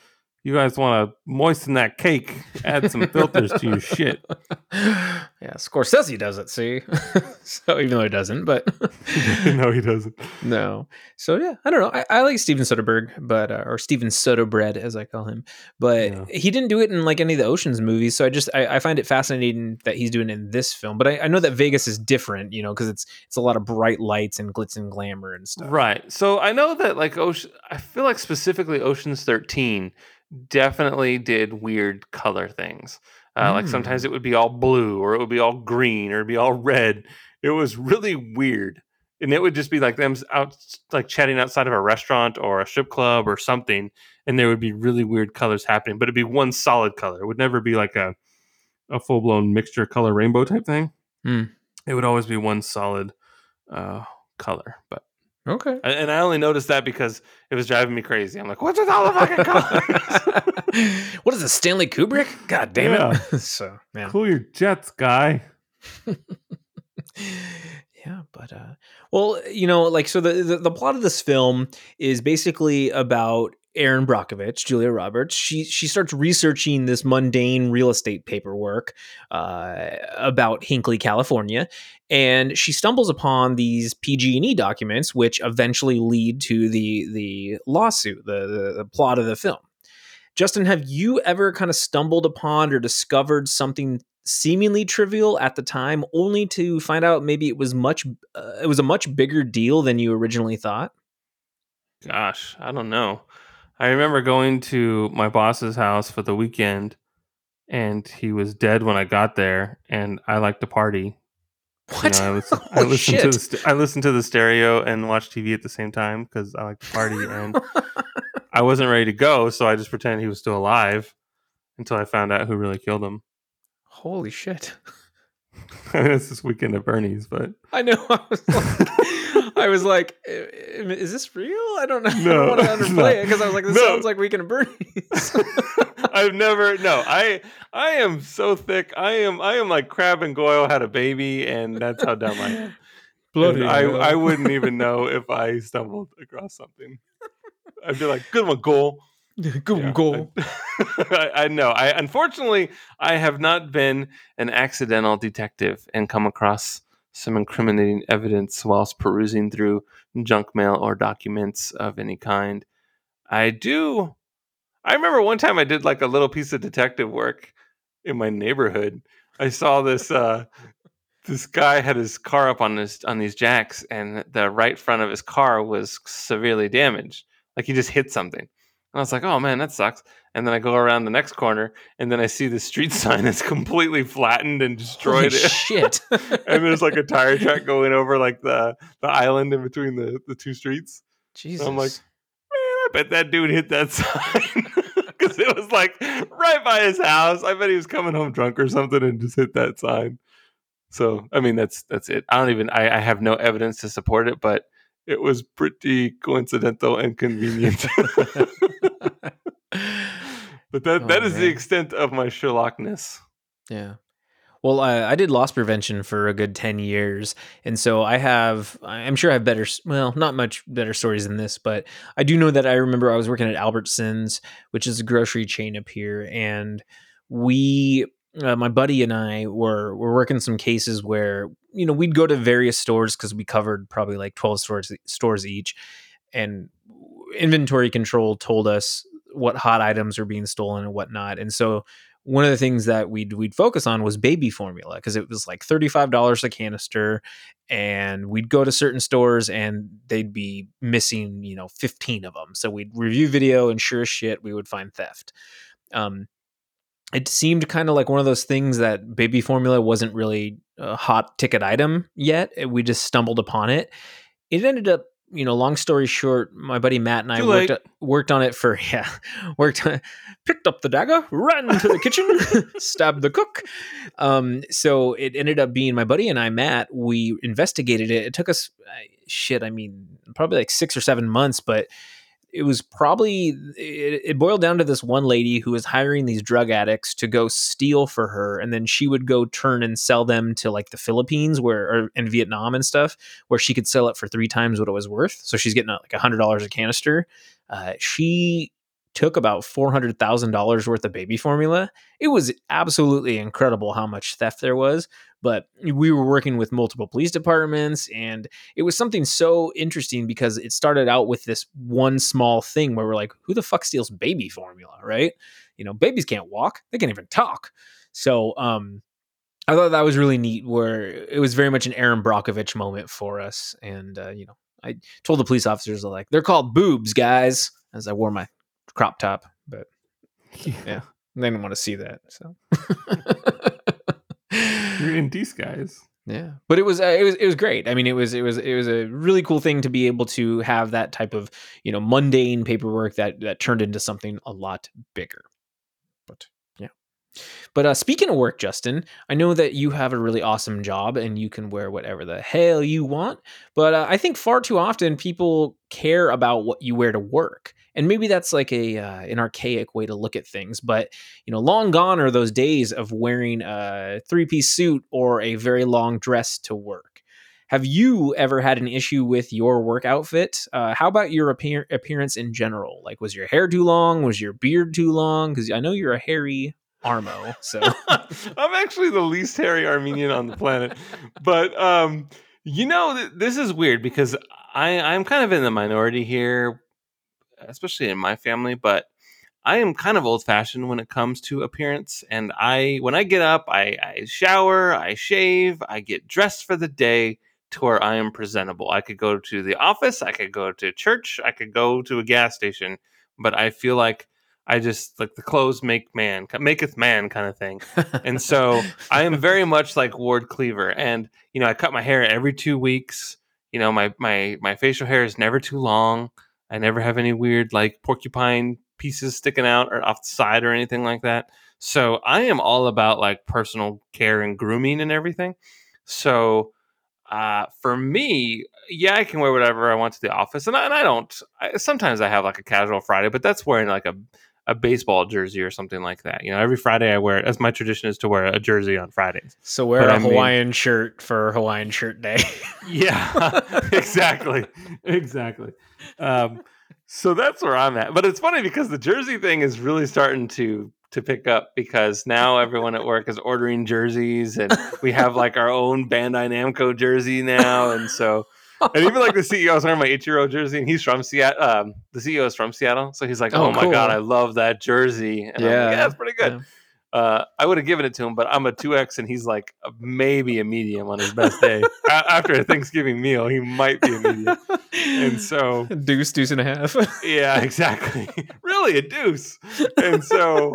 you guys want to moisten that cake, add some filters to your shit. [LAUGHS] yeah, Scorsese does it. See, [LAUGHS] so even though he doesn't, but [LAUGHS] no, he doesn't. no. So yeah, I don't know. I, I like Steven Soderbergh, but uh, or Steven Soderbergh as I call him, but Yeah. he didn't do it in like any of the Ocean's movies. So I just I, I find it fascinating that he's doing it in this film. But I, I know that Vegas is different, you know, because it's it's a lot of bright lights and glitz and glamour and stuff. Right. So I know that like Ocean, I feel like specifically Ocean's Thirteen definitely did weird color things. Uh, Like sometimes Mm. it would be all blue, or it would be all green, or it'd be all red. It was really weird, and it would just be like them out like chatting outside of a restaurant or a strip club or something, and there would be really weird colors happening, but it'd be one solid color. It would never be like a a full blown mixture color rainbow type thing. Hmm. It would always be one solid uh, color, but Okay. and I only noticed that because it was driving me crazy. I'm like, what's with all the fucking [LAUGHS] colors? what is this, Stanley Kubrick? God damn Yeah. it. [LAUGHS] so, yeah. cool your jets, guy. [LAUGHS] yeah, but uh well, you know, like so the, the the plot of this film is basically about Erin Brockovich, Julia Roberts. She she starts researching this mundane real estate paperwork uh, about Hinkley, California, and she stumbles upon these PG&E documents, which eventually lead to the the lawsuit, the, the the plot of the film. Justin, have you ever kind of stumbled upon or discovered something seemingly trivial at the time, only to find out maybe it was much uh, it was a much bigger deal than you originally thought? Gosh, I don't know. I remember going to my boss's house for the weekend, and he was dead when I got there, and I like to party. You What? know, I, listen, [LAUGHS] I listened to shit. the st- I listened to the stereo and watched TV at the same time because I like to party, and [LAUGHS] I wasn't ready to go, so I just pretended he was still alive until I found out who really killed him. Holy shit! I mean, it's this weekend at Bernie's, but I know. I was like, [LAUGHS] I was like "I- I- is this real? I don't know. [LAUGHS] I don't want to underplay not. it because I was like, this No. sounds like Weekend at Bernie's. I've never no. I I am so thick. I am I am like Crabbe and Goyle had a baby, and that's how dumb I am. And I I wouldn't even know if I stumbled across something. I'd be like, "Good one, Goal." [LAUGHS] go Yeah, go. [LAUGHS] I, I know. I unfortunately I have not been an accidental detective and come across some incriminating evidence whilst perusing through junk mail or documents of any kind. I do. I remember one time I did like a little piece of detective work in my neighborhood. I saw this uh this guy had his car up on his on these jacks and the right front of his car was severely damaged. Like he just hit something. And I was like, "Oh man, that sucks." And then I go around the next corner and then I see the street [LAUGHS] sign is completely flattened and Holy destroyed. [LAUGHS] shit! and there's like a tire track going over like the the island in between the the two streets. Jesus. I'm like, man, I bet that dude hit that [LAUGHS] sign because it was like right by his house. I bet he was coming home drunk or something and just hit that sign. So I mean, that's that's it. I don't even. I, I have no evidence to support it, but it was pretty coincidental and convenient. [LAUGHS] but that Oh, that is the extent of my Sherlockness. Yeah. Well, I, I did loss prevention for a good 10 years. And so I have, I'm sure I have better, well, not much better stories than this, but I do know that I remember I was working at Albertsons, which is a grocery chain up here. And we, uh, my buddy and I were, were working some cases where, you know, we'd go to various stores because we covered probably like 12 stores, stores each. And inventory control told us what hot items were being stolen and whatnot. And so one of the things that we'd we'd focus on was baby formula because it was like thirty five dollars a canister, and we'd go to certain stores and they'd be missing you know fifteen of them. So we'd review video and sure as shit we would find theft. Um, it seemed kind of like one of those things that baby formula wasn't really a hot ticket item yet. We just stumbled upon it. It ended up, you know, long story short, my buddy Matt and I worked worked on it for [LAUGHS] yeah, worked on, picked up the dagger, ran into the kitchen, [LAUGHS] stabbed the cook. Um, so it ended up being my buddy and I, Matt. We investigated it. It took us shit. I mean, probably like six or seven months, but it was probably it, it boiled down to this one lady who was hiring these drug addicts to go steal for her and then she would go turn and sell them to like the philippines where or in vietnam and stuff where she could sell it for three times what it was worth. So she's getting uh, like a hundred dollars a canister. Uh, she took about $400000 worth of baby formula. It was absolutely incredible how much theft there was but we were working with multiple police departments and it was something so interesting because it started out with this one small thing where we're like, who the fuck steals baby formula, right? You know, babies can't walk, they can't even talk. So, um, I thought that was really neat. Where it was very much an Erin Brockovich moment for us, and uh, you know, I told the police officers like they're called boobs, guys, as I wore my crop top, but [LAUGHS] yeah, they didn't want to see that. So [LAUGHS] You're in disguise. Yeah, but it was uh, it was it was great. I mean, it was it was it was a really cool thing to be able to have that type of you know mundane paperwork that that turned into something a lot bigger. But yeah, but uh, speaking of work, Justin, I know that you have a really awesome job and you can wear whatever the hell you want. But uh, I think far too often people care about what you wear to work and maybe that's like a uh, an archaic way to look at things but you know long gone are those days of wearing a three piece suit or a very long dress to work. Have you ever had an issue with your work outfit? Uh, how about your appear- appearance in general? Like was your hair too long? Was your beard too long? Because i know you're a hairy armo so. [LAUGHS] I'm actually the least hairy armenian on the planet but um you know th- this is weird because I, i'm kind of in the minority here especially in my family, but I am kind of old fashioned when it comes to appearance. And I, when I get up, I, I, shower, I shave, I get dressed for the day to where I am presentable. I could go to the office, I could go to church, I could go to a gas station, but I feel like I just like the clothes make man, maketh man kind of thing. and so I am very [LAUGHS] much like Ward Cleaver. And, you know, I cut my hair every two weeks. You know, my, my, my facial hair is never too long. I never have any weird like porcupine pieces sticking out or off the side or anything like that. So I am all about like personal care and grooming and everything. So uh, for me, yeah, I can wear whatever I want to the office, and I, and I don't. I, sometimes I have like a casual Friday, but that's wearing like a a baseball jersey or something like that. You know, every Friday I wear, as my tradition is to wear a jersey on Fridays. So wear but a I Hawaiian mean, shirt for Hawaiian Shirt Day. [LAUGHS] yeah, [LAUGHS] exactly, exactly. Um, so that's where I'm at. But it's funny because the jersey thing is really starting to to pick up because now everyone at work is ordering jerseys and we have like our own Bandai Namco jersey now, and so and even like the [LAUGHS] CEO was wearing my Ichiro jersey, and he's from Seattle. Um, the CEO is from Seattle, so he's like, "Oh, oh my cool. god, I love that jersey." And yeah, like, yeah, it's pretty good. Yeah. Uh, I would have given it to him, but I'm a two X, and he's like maybe a medium on his best day. After a Thanksgiving meal, he might be a medium, and so [LAUGHS] deuce, deuce and a half. yeah, [LAUGHS] exactly. really, a deuce, and so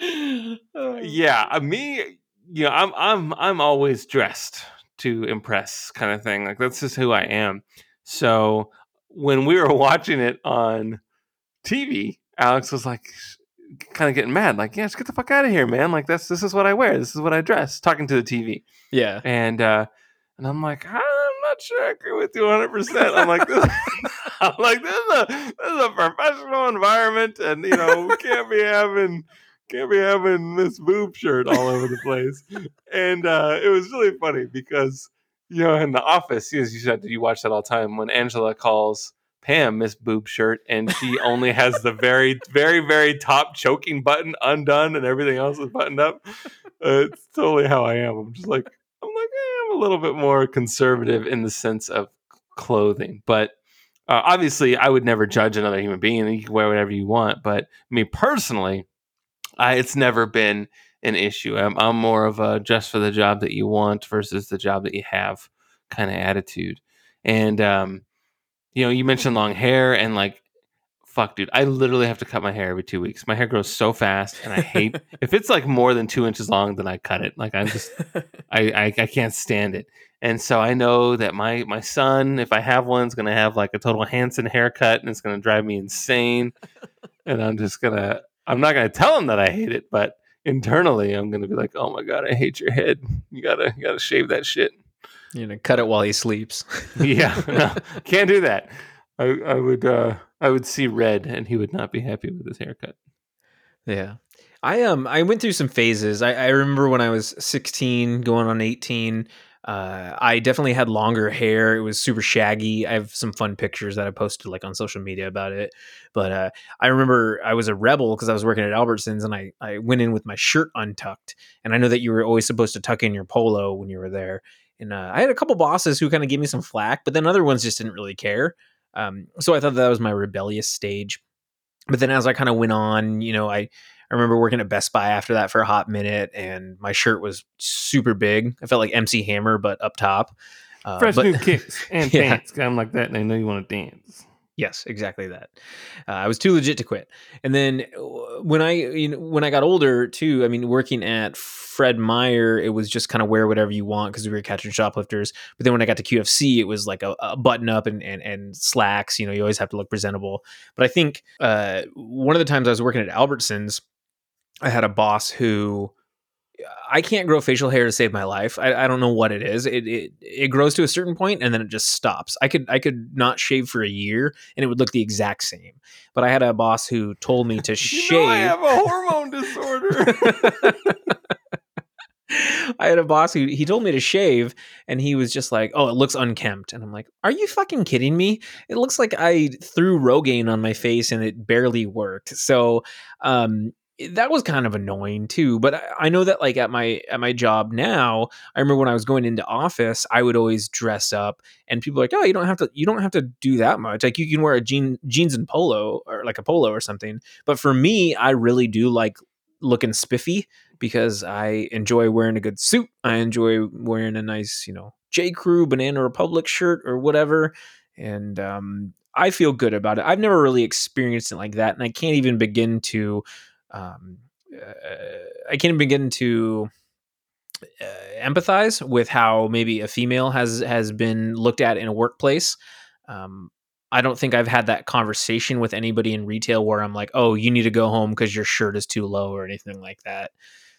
yeah, uh, me, you know, I'm I'm I'm always dressed to impress kind of thing. Like that's just who I am. So when we were [LAUGHS] watching it on TV, Alex was like kind of getting mad, like, yeah, just get the fuck out of here, man. Like that's this is what I wear, this is what I dress, talking to the TV. Yeah. And uh and I'm like, I'm not sure I agree with you 100. percent I'm like, [LAUGHS] this, I'm like, this is a this is a professional environment, and you know, we can't be having can't be having Miss Boob shirt all over the place. and uh, it was really funny because, you know, in the office, as you said, you watch that all the time when Angela calls Pam Miss Boob shirt and she only has the very, very, very top choking button undone and everything else is buttoned up. Uh, it's totally how I am. I'm just like, I'm like, eh, I'm a little bit more conservative in the sense of clothing, but uh, obviously, I would never judge another human being. You can wear whatever you want, but me personally, I, it's never been an issue. I'm, I'm more of a just for the job that you want versus the job that you have kind of attitude. And, um, you know, you mentioned long hair and like, fuck, dude, I literally have to cut my hair every two weeks. My hair grows so fast, and I hate [LAUGHS] if it's like more than two inches long, then I cut it. Like I'm just, [LAUGHS] I, I, I can't stand it. And so I know that my my son, if I have one, is gonna have like a total Hanson haircut, and it's gonna drive me insane. and I'm just gonna I'm not going to tell him that I hate it, but internally I'm going to be like, "Oh my god, I hate your head. You gotta you gotta shave that shit." You know, cut it while he sleeps. [LAUGHS] yeah, [LAUGHS] no, can't do that. I, I would uh, I would see red, and he would not be happy with his haircut. Yeah, I um I went through some phases. I, I remember when I was 16, going on 18. Uh, I definitely had longer hair. It was super shaggy. I have some fun pictures that I posted like on social media about it. But uh, I remember I was a rebel because I was working at Albertsons and I, I went in with my shirt untucked. And I know that you were always supposed to tuck in your polo when you were there. And uh, I had a couple bosses who kind of gave me some flack, but then other ones just didn't really care. Um, so I thought that was my rebellious stage. But then as I kind of went on, you know, I I remember working at Best Buy after that for a hot minute, and my shirt was super big. I felt like MC Hammer, but up top. Uh, Fresh but, new [LAUGHS] kicks and yeah. pants, of like that, and I know you want to dance. Yes, exactly that. Uh, I was too legit to quit. And then uh, when I you know, when I got older too, I mean, working at Fred Meyer, it was just kind of wear whatever you want because we were catching shoplifters. But then when I got to QFC, it was like a, a button up and, and and slacks. You know, you always have to look presentable. But I think uh, one of the times I was working at Albertsons, I had a boss who I can't grow facial hair to save my life. I, I don't know what it is. It, it it grows to a certain point and then it just stops. I could I could not shave for a year and it would look the exact same. But I had a boss who told me to [LAUGHS] shave. know I have a hormone disorder. [LAUGHS] I had a boss who he told me to shave, and he was just like, "Oh, it looks unkempt," and I'm like, "Are you fucking kidding me? It looks like I threw Rogaine on my face and it barely worked." So, um, that was kind of annoying too. But I, know that like at my at my job now, I remember when I was going into office, I would always dress up, and people like, "Oh, you don't have to you don't have to do that much. Like you can wear a jean jeans and polo or like a polo or something." But for me, I really do like looking spiffy because I enjoy wearing a good suit. I enjoy wearing a nice, you know, J. Crew Banana Republic shirt or whatever, and um, I feel good about it. I've never really experienced it like that, and I can't even begin to, um, uh, I can't even begin to uh, empathize with how maybe a female has has been looked at in a workplace. Um, I don't think I've had that conversation with anybody in retail where I'm like, "Oh, you need to go home because your shirt is too low" or anything like that.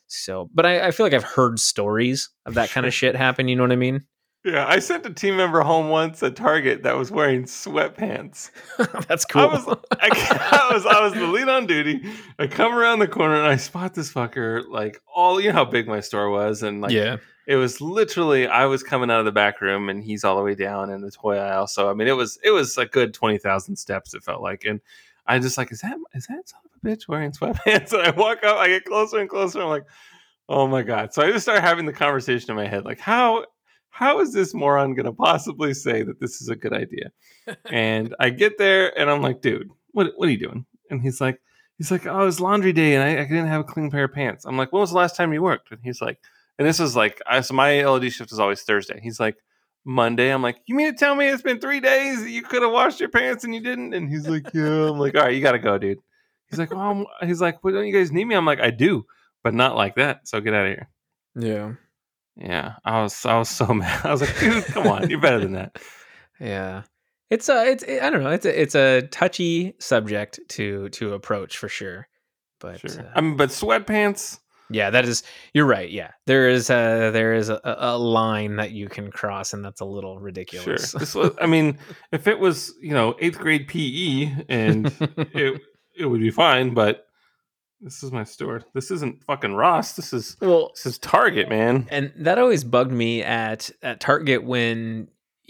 So, but I, I feel like I've heard stories of that kind of [LAUGHS] shit happen. You know what I mean? Yeah, I sent a team member home once at Target that was wearing sweatpants. [LAUGHS] That's cool. I was, I, [LAUGHS] I was, I was the lead on duty. I come around the corner and I spot this fucker. Like all, you know how big my store was, and like yeah, it was literally I was coming out of the back room and he's all the way down in the toy aisle. So I mean, it was it was a good twenty thousand steps. It felt like, and I just like, is that is that son of a bitch wearing sweatpants? [LAUGHS] And I walk up, I get closer and closer. I'm like, oh my god! So I just start having the conversation in my head, like how how is this moron going to possibly say that this is a good idea? [LAUGHS] and I get there and I'm like, dude, what what are you doing? And he's like, he's like, oh, it's laundry day and I, I didn't have a clean pair of pants. I'm like, when was the last time you worked? And he's like, and this is like, I, so my LOD shift is always Thursday. He's like, Monday. I'm like, you mean to tell me it's been three days that you could have washed your pants and you didn't? And he's like, yeah. I'm like, all right, you got to go, dude. He's like, well, I'm- he's like, well, don't you guys need me? I'm like, I do, but not like that. So get out of here. yeah, Yeah, I was, I was so [LAUGHS] mad. I was like, dude, come on, you're better than that. yeah. It's a, it's, I don't know. It's a, it's a touchy subject to to approach for sure. But Sure. uh, I mean, but sweatpants. yeah, that is. You're right. Yeah, there is a there is a, a line that you can cross, and that's a little Sure. ridiculous. This was. I mean, if it was, you know, eighth grade PE, and [LAUGHS] it it would be fine. But this is my store. This isn't fucking Ross. This is well, this is Target, man. and that always bugged me at at Target when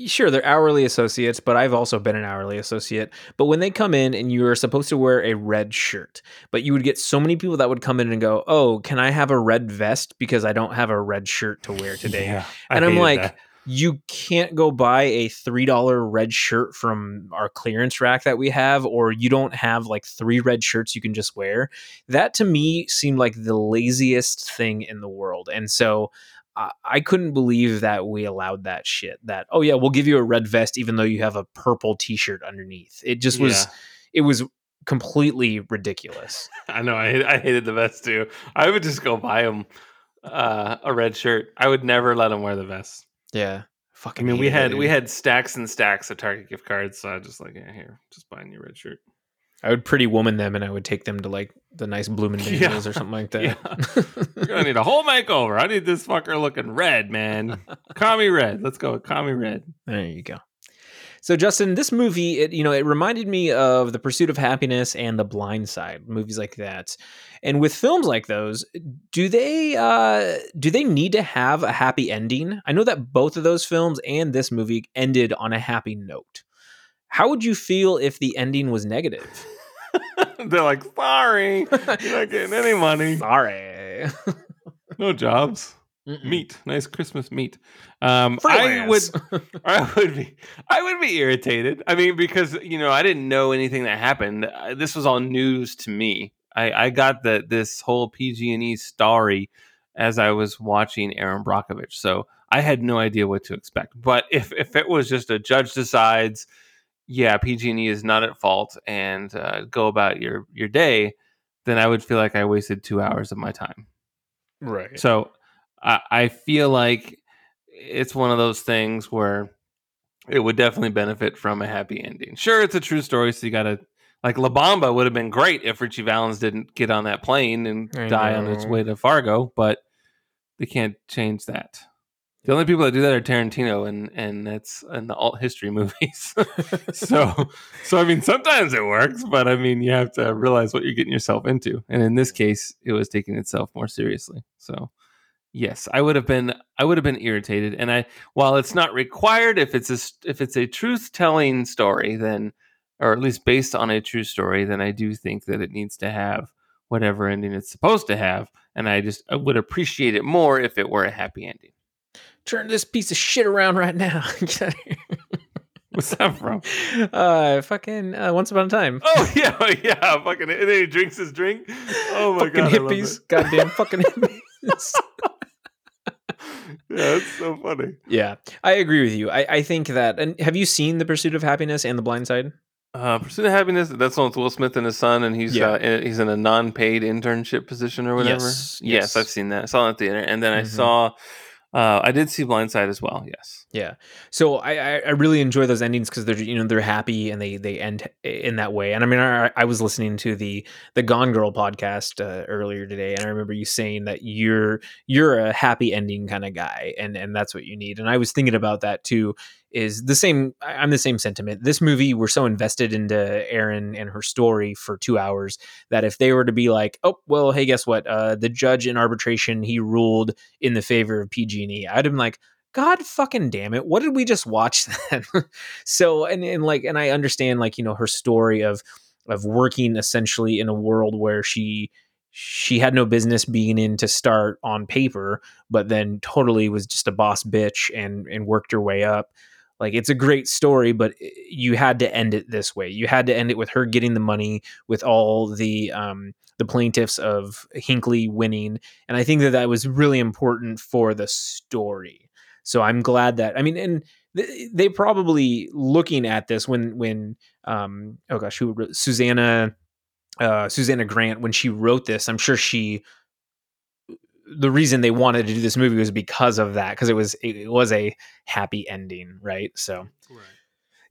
sure they're hourly associates, but I've also been an hourly associate. But when they come in and you are supposed to wear a red shirt, but you would get so many people that would come in and go, "Oh, can I have a red vest because I don't have a red shirt to wear today?" Yeah, And I'm like, that. You can't go buy a three dollar red shirt from our clearance rack that we have, or you don't have like three red shirts you can just wear. That to me seemed like the laziest thing in the world, and so I, I couldn't believe that we allowed that shit. That oh yeah, we'll give you a red vest even though you have a purple t shirt underneath. It just was Yeah. it was completely ridiculous. [LAUGHS] I know. I I hated the vest too. I would just go buy him uh, a red shirt. I would never let him wear the vest. Yeah, Fucking. I mean, we had we had stacks and stacks of Target gift cards, so I just like, yeah, here, just buying you a red shirt. I would pretty woman them and I would take them to like the nice Bloomingdale's [LAUGHS] Yeah. or something like [LAUGHS] Yeah. that. You're gonna need a whole makeover. I need this fucker looking red, man. Commie red. Let's go with commie red. There you go. So Justin, this movie, it you know, it reminded me of The Pursuit of Happiness and The Blind Side, movies like that. And with films like those, do they uh do they need to have a happy ending? I know that both of those films and this movie ended on a happy note. How would you feel if the ending was negative? [LAUGHS] They're like, sorry, you're not getting any money. [LAUGHS] Sorry. No jobs. Mm-mm. Meat. Nice Christmas meat. Um, I would [LAUGHS] [LAUGHS] I would be I would be irritated. I mean, because you know I didn't know anything that happened. This was all news to me. I, I got the this whole PG and E story as I was watching Erin Brockovich, so I had no idea what to expect. But if if it was just a judge decides, yeah, PG&E is not at fault and uh, go about your your day, then I would feel like I wasted two hours of my time. Right. So I, I feel like it's one of those things where it would definitely benefit from a happy ending. Sure, it's a true story, so you got to like La Bamba would have been great if Ritchie Valens didn't get on that plane and I die on its way to Fargo, but they can't change that. The only people that do that are Tarantino and and that's in the alt history movies. [LAUGHS] so so I mean sometimes it works, but I mean you have to realize what you're getting yourself into. And in this case, it was taking itself more seriously. So yes, I would have been I would have been irritated. And I while it's not required if it's a if it's a truth telling story, then or at least based on a true story, then I do think that it needs to have whatever ending it's supposed to have. And I just I would appreciate it more if it were a happy ending. Turn this piece of shit around right now. Get out of here. What's that from? [LAUGHS] uh, fucking uh, Once Upon a Time. Oh [LAUGHS] yeah, yeah, fucking. And then he drinks his drink. Oh my fucking god, hippies. Goddamn [LAUGHS] fucking hippies. Yeah, it's so funny. yeah, I agree with you. I, I think that. And have you seen The Pursuit of Happiness and The Blind Side? Uh, Pursuit of Happiness. That's one with Will Smith and his son, and he's Yeah. uh, in, he's in a non-paid internship position or whatever. Yes, yes, yes. I've seen that. I saw it at the theater, and then I Mhm. saw. Uh, I did see Blindside as well. Yes. Yeah. So I, I, really enjoy those endings because they're you know they're happy and they they end in that way. And I mean I, I was listening to the the Gone Girl podcast uh, earlier today, and I remember you saying that you're you're a happy ending kind of guy, and and that's what you need. And I was thinking about that too. Is the same? I'm the same sentiment. This movie, we're so invested into Erin and her story for two hours that if they were to be like, oh well, hey, guess what? Uh, the judge in arbitration he ruled in the favor of PG&E. I'd have been like, God fucking damn it. What did we just watch [LAUGHS] then? so and, and like and I understand like, you know, her story of of working essentially in a world where she she had no business being in to start on paper, but then totally was just a boss bitch and and worked her way up. Like it's a great story, but eh, you had to end it this way. You had to end it with her getting the money, with all the um, the plaintiffs of Hinkley winning, and I think that that was really important for the story. So I'm glad that I mean, and th- they probably looking at this when when um oh gosh, who Susanna uh Susanna Grant when she wrote this, I'm sure she the reason they wanted to do this movie was because of that because it was it was a happy ending, right? So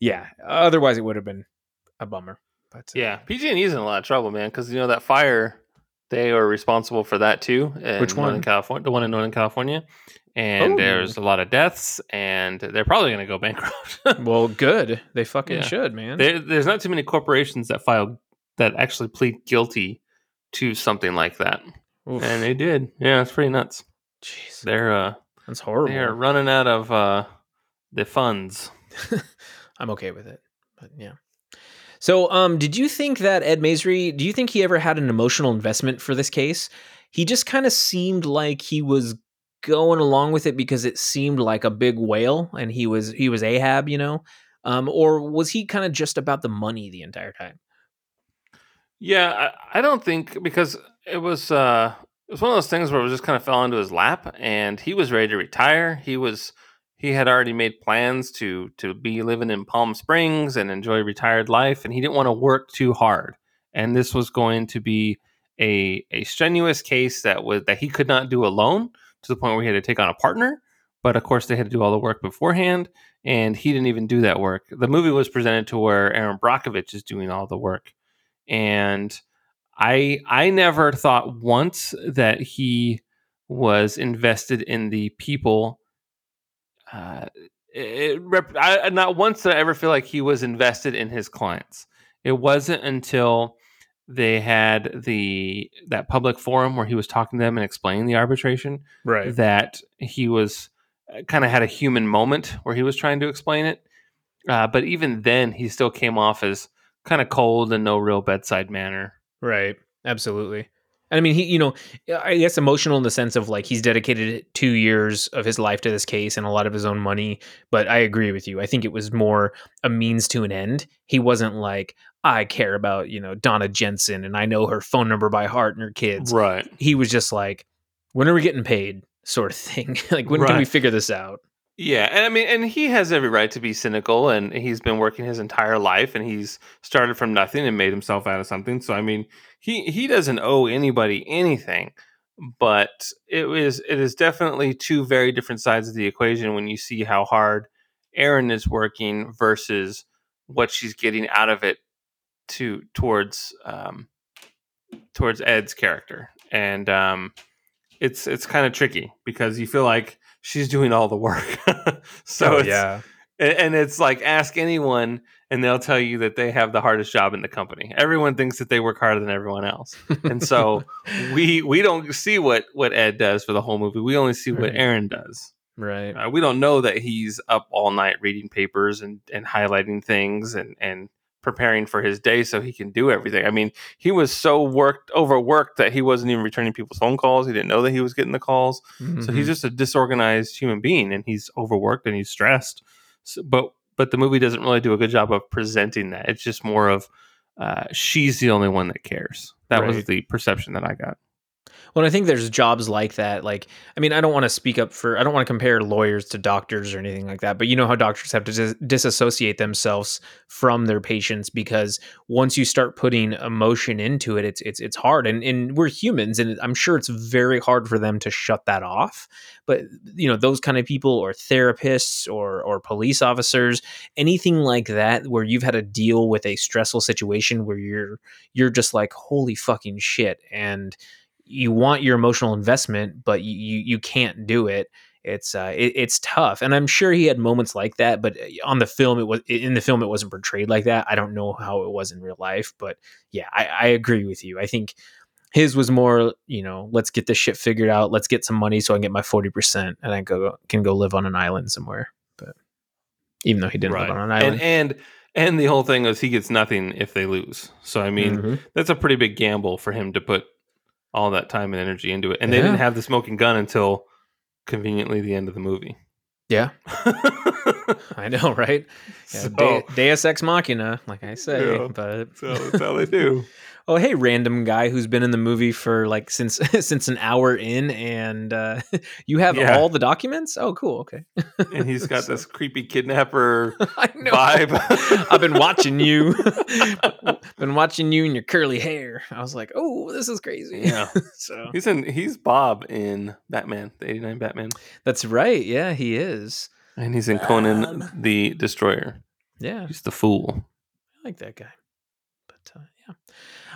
yeah, otherwise it would have been a bummer. But uh, Yeah, PG&E's in a lot of trouble, man, because you know that fire, they are responsible for that too. Which one? California, the one in Northern California, and Oh. there's a lot of deaths, and they're probably going to go [LAUGHS] bankrupt. well, good. They fucking Yeah. should, man. there, there's not too many corporations that file that actually plead guilty to something like that, Oof. and they did. Yeah, it's pretty nuts. Jeez, They're uh, that's horrible. they are running out of uh, the funds. [LAUGHS] I'm okay with it. But yeah. So, um, did you think that Ed Masry? Do you think he ever had an emotional investment for this case? He just kind of seemed like he was going along with it because it seemed like a big whale, and he was he was Ahab, you know. Um, or was he kind of just about the money the entire time? Yeah, I, I don't think because it was uh it was one of those things where it just kind of fell into his lap and he was ready to retire. He was he had already made plans to to be living in Palm Springs and enjoy retired life and he didn't want to work too hard. And this was going to be a a strenuous case that was that he could not do alone to the point where he had to take on a partner. But of course they had to do all the work beforehand and he didn't even do that work. The movie was presented to where Erin Brockovich is doing all the work and I I never thought once that he was invested in the people. Uh, it, rep- I, not once did I ever feel like he was invested in his clients. It wasn't until they had the that public forum where he was talking to them and explaining the arbitration Right. that he was kind of had a human moment where he was trying to explain it. Uh, but even then, he still came off as kind of cold and no real bedside manner. Right. Absolutely. And I mean, he, you know, I guess emotional in the sense of like he's dedicated two years of his life to this case and a lot of his own money. But I agree with you. I think it was more a means to an end. He wasn't like, I care about, you know, Donna Jensen and I know her phone number by heart and her kids. Right. He was just like, when are we getting paid? Sort of thing. [LAUGHS] like, when can we figure this out? Yeah, and I mean, and he has every right to be cynical, and he's been working his entire life, and he's started from nothing and made himself out of something. So, I mean, he he doesn't owe anybody anything, but it is it is definitely two very different sides of the equation when you see how hard Erin is working versus what she's getting out of it to towards um, towards Ed's character, and um, it's it's kind of tricky because you feel like she's doing all the work. [LAUGHS] so Oh, it's, yeah. and it's like ask anyone and they'll tell you that they have the hardest job in the company. Everyone thinks that they work harder than everyone else. And so [LAUGHS] we we don't see what what Ed does for the whole movie. We only see what Erin does. right. Uh, we don't know that he's up all night reading papers and, and highlighting things and, and preparing for his day so he can do everything. I mean, he was so worked overworked that he wasn't even returning people's phone calls. He didn't know that he was getting the calls. So Mhm. he's just a disorganized human being and he's overworked and he's stressed. So, but but the movie doesn't really do a good job of presenting that. It's just more of uh, she's the only one that cares. That was the perception that I got. Well, I think there's jobs like that. Like, I mean, I don't want to speak up for, I don't want to compare lawyers to doctors or anything like that. But you know how doctors have to dis- disassociate themselves from their patients because once you start putting emotion into it, it's it's it's hard. And and we're humans, and I'm sure it's very hard for them to shut that off. But you know, those kind of people, or therapists, or or police officers, anything like that, where you've had to deal with a stressful situation where you're you're just like, holy fucking shit, and you want your emotional investment, but you you, can't do it. It's uh, it, it's tough, and I'm sure he had moments like that. But uh, on the film, it was in the film, it wasn't portrayed like that. I don't know how it was in real life, but yeah, I, I agree with you. I think his was more, you know, let's get this shit figured out. Let's get some money so I can get my forty percent, and I go can go live on an island somewhere. But even though he didn't live on an island, And and and the whole thing is he gets nothing if they lose. So I mean, Mhm. that's a pretty big gamble for him to put all that time and energy into it. And they Yeah. didn't have the smoking gun until conveniently the end of the movie. yeah, [LAUGHS] I know, right? Yeah, so, De- Deus ex machina, like I say, Yeah. but that's how they do. [LAUGHS] oh hey random guy who's been in the movie for like since [LAUGHS] since an hour in and uh [LAUGHS] you have Yeah. all the documents oh cool okay [LAUGHS] And he's got this creepy kidnapper i know vibe. i've been watching you been watching you and your curly hair i was like oh this is crazy Yeah. so He's in he's Bob in Batman, the 89 Batman. that's right yeah he is And he's in Conan Bob. the Destroyer. yeah He's the fool. I like that guy. But uh.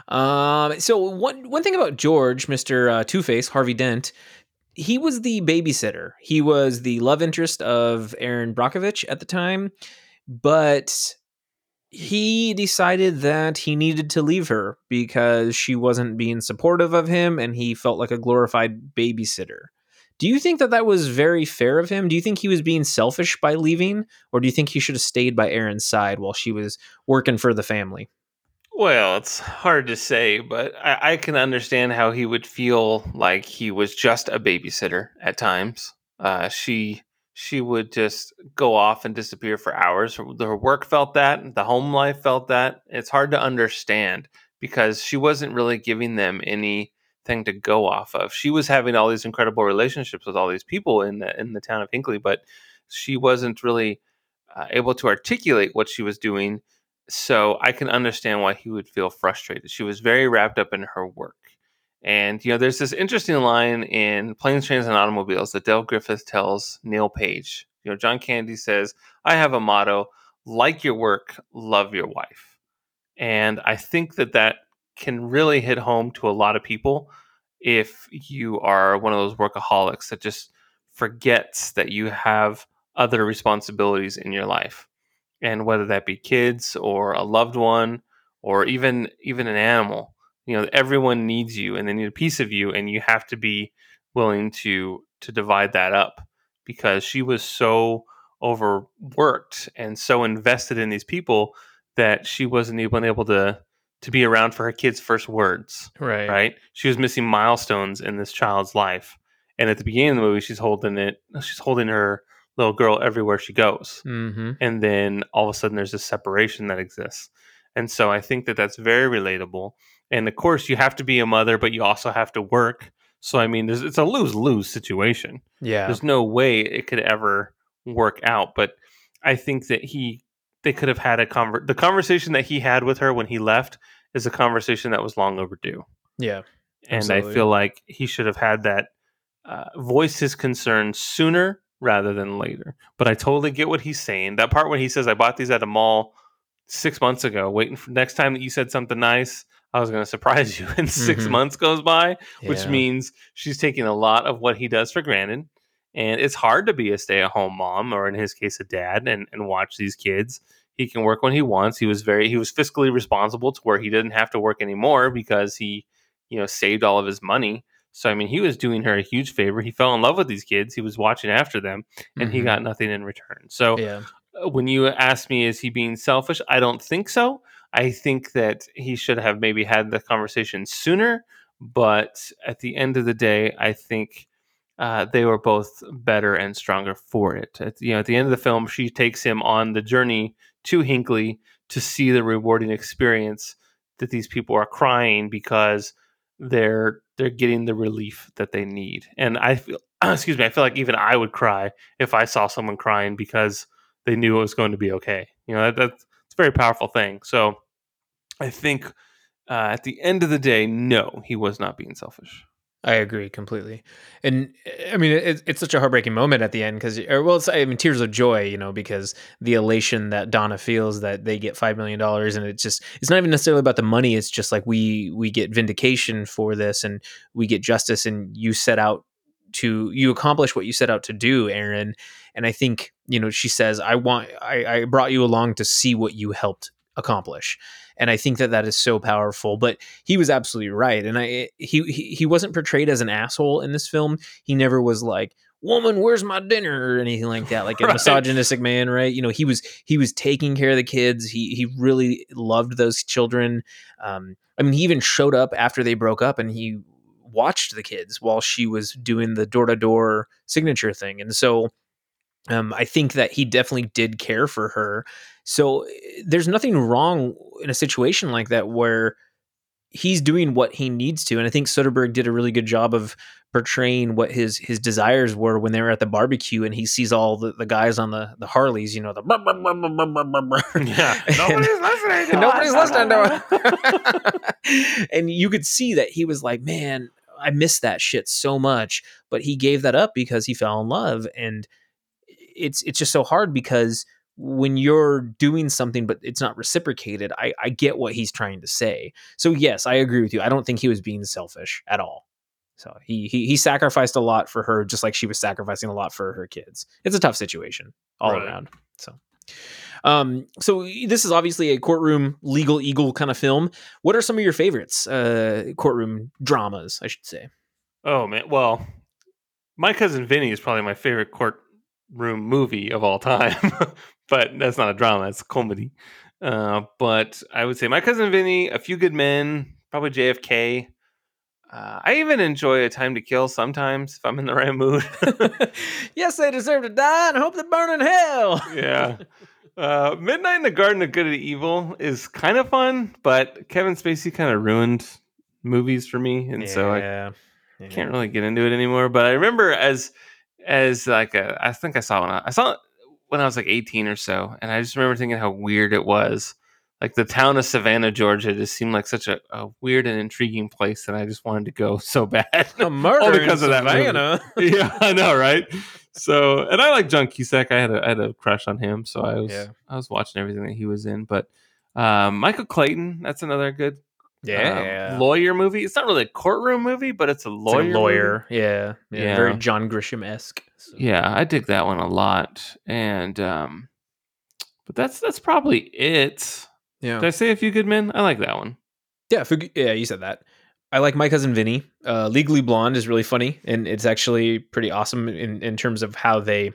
Um, so one one thing about George, Mister uh, Two Face, Harvey Dent, he was the babysitter. He was the love interest of Erin Brockovich at the time, but he decided that he needed to leave her because she wasn't being supportive of him, and he felt like a glorified babysitter. Do you think that that was very fair of him? Do you think he was being selfish by leaving, or do you think he should have stayed by Erin's side while she was working for the family? Well, it's hard to say, but I, I can understand how he would feel like he was just a babysitter at times. Uh, she she would just go off and disappear for hours. Her, her work felt that, the home life felt that. It's hard to understand because she wasn't really giving them anything to go off of. She was having all these incredible relationships with all these people in the in the town of Hinkley, but she wasn't really uh, able to articulate what she was doing so I can understand why he would feel frustrated. She was very wrapped up in her work. And, you know, there's this interesting line in Planes, Trains, and Automobiles that Del Griffith tells Neil Page. You know, John Candy says, I have a motto like your work, love your wife. And I think that that can really hit home to a lot of people if you are one of those workaholics that just forgets that you have other responsibilities in your life and whether that be kids or a loved one or even even an animal you know everyone needs you and they need a piece of you and you have to be willing to to divide that up because she was so overworked and so invested in these people that she wasn't even able to to be around for her kids first words Right. right she was missing milestones in this child's life and at the beginning of the movie she's holding it she's holding her little girl everywhere she goes Mm-hmm. and then all of a sudden there's this separation that exists and so i think that that's very relatable and of course you have to be a mother but you also have to work so i mean there's, it's a lose-lose situation Yeah. there's no way it could ever work out. But I think that he they could have had a conver- the conversation that he had with her when he left is a conversation that was long overdue. Yeah. And Absolutely. I feel like he should have had that uh, voice his concerns sooner rather than later. But I totally get what he's saying. That part when he says, "I bought these at a mall six months ago, waiting for next time that you said something nice." I was going to surprise [LAUGHS] you, and 6 Mhm. months goes by, which means she's taking a lot of what he does for granted. And it's hard to be a stay at home mom, or in his case, a dad, and, and watch these kids. He can work when he wants. He was very he was fiscally responsible to where he didn't have to work anymore because he, you know, saved all of his money. So I mean, he was doing her a huge favor. He fell in love with these kids. He was watching after them, and he Mhm. got nothing in return. So yeah. uh, when you ask me, is he being selfish? I don't think so. I think that he should have maybe had the conversation sooner. But at the end of the day, I think uh, they were both better and stronger for it. At, you know, at the end of the film, she takes him on the journey to Hinkley to see the rewarding experience that these people are crying because they're they're getting the relief that they need. And I feel, [CLEARS THROAT] excuse me, I feel like even I would cry if I saw someone crying because they knew it was going to be okay. You know, that, that's it's a very powerful thing. So I think uh, at the end of the day, no, he was not being selfish. I agree completely, and I mean it, it's such a heartbreaking moment at the end because, well, it's I mean tears of joy, you know, because the elation that Donna feels that they get five million dollars, and it's just it's not even necessarily about the money. It's just like we we get vindication for this, and we get justice, and you set out to you accomplish what you set out to do, Erin. And I think you know she says, "I want I, I brought you along to see what you helped accomplish." And I think that that is so powerful. But he was absolutely right, and I he he, wasn't portrayed as an asshole in this film. He never was like, "Woman, where's my dinner?" or anything like that, like a [LAUGHS] Right. misogynistic man, right? You know, he was he was taking care of the kids. He he really loved those children. Um, I mean, he even showed up after they broke up, and he watched the kids while she was doing the door to door signature thing, and so. Um, I think that he definitely did care for her. So there's nothing wrong in a situation like that where he's doing what he needs to. And I think Soderbergh did a really good job of portraying what his his desires were when they were at the barbecue and he sees all the, the guys on the, the Harleys, you know, the brr, brr, brr. Yeah, [LAUGHS] nobody's listening. To [LAUGHS] Nobody's listening to [LAUGHS] and you could see that he was like, man, I miss that shit so much. But he gave that up because he fell in love. And it's it's just so hard because when you're doing something but it's not reciprocated, I, I get what he's trying to say. So yes, I agree with you. I don't think he was being selfish at all. So he he he sacrificed a lot for her, just like she was sacrificing a lot for her kids. It's a tough situation all Right. around. So um, so this is obviously a courtroom legal eagle kind of film. What are some of your favorites? Uh, courtroom dramas, I should say. Oh man, well, my cousin Vinny is probably my favorite courtroom movie of all time, [LAUGHS] but that's not a drama; it's a comedy. Uh, but I would say my cousin Vinny, A Few Good Men, probably JFK. Uh, I even enjoy A Time to Kill sometimes if I'm in the right mood. [LAUGHS] [LAUGHS] yes, they deserve to die and I hope they burn in hell. yeah. Uh, Midnight in the Garden of Good and Evil is kind of fun, but Kevin Spacey kind of ruined movies for me, and so I yeah. can't really get into it anymore. But I remember as as like a, I think I saw when I, I saw it when I was like 18 or so, and I just remember thinking how weird it was. Like the town of Savannah, Georgia, just seemed like such a, a weird and intriguing place that I just wanted to go [LAUGHS] so bad. A [LAUGHS] murder All because of that movie. Savannah. [LAUGHS] yeah, I know, right? So, and I like John Cusack. I had a I had a crush on him, so I was Yeah. I was watching everything that he was in. But um, Michael Clayton, that's another good um, lawyer movie. It's not really a courtroom movie, but it's a It's lawyer. like a lawyer. Yeah. yeah. Very John Grisham esque. Yeah, I dig that one a lot. And um, but that's that's probably it. Yeah. Did I say a few good men? I like that one. Yeah, yeah, you said that. I like my cousin Vinny. Uh, Legally Blonde is really funny, and it's actually pretty awesome in, in terms of how they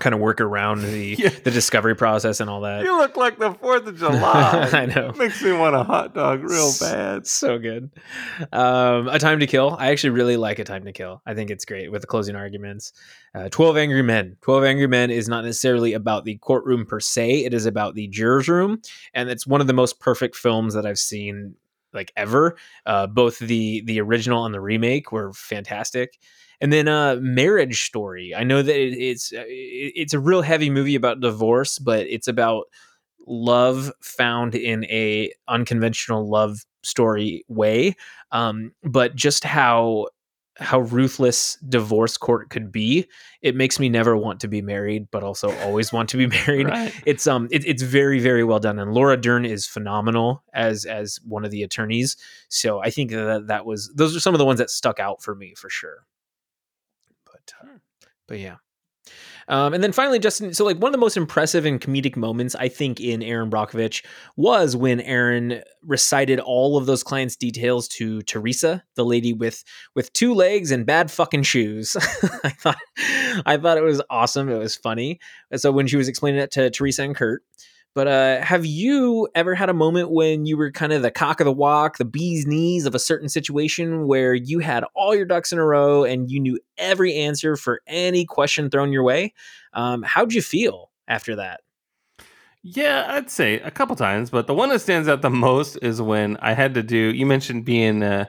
kind of work around the [LAUGHS] Yeah. the discovery process and all that. You look like the Fourth of [LAUGHS] July. I know. It makes me want a hot dog real bad. so good. Um, a Time to Kill. I actually really like A Time to Kill. I think it's great with the closing arguments. Uh, Twelve Angry Men. Twelve Angry Men is not necessarily about the courtroom per se. It is about the jurors' room, and it's one of the most perfect films that I've seen like ever. Uh, both the the original and the remake were fantastic. And then uh Marriage Story. I know that it, it's uh, it's a real heavy movie about divorce, but it's about love found in a unconventional love story way. Um, but just how how ruthless divorce court could be it makes me never want to be married but also always want to be [LAUGHS] married Right. it's um it, it's very very well done and laura dern is phenomenal as as one of the attorneys so i think that that was those are some of the ones that stuck out for me for sure uh, but yeah um, and then finally, Justin. So, like one of the most impressive and comedic moments I think in Erin Brockovich was when Erin recited all of those clients' details to Teresa, the lady with with two legs and bad fucking shoes. [LAUGHS] I thought I thought it was awesome. It was funny. And so when she was explaining it to Teresa and Kurt. But uh, have you ever had a moment when you were kind of the cock of the walk, the bee's knees of a certain situation where you had all your ducks in a row and you knew every answer for any question thrown your way? Um, how'd you feel after that? Yeah, I'd say a couple times, but the one that stands out the most is when I had to do. You mentioned being uh,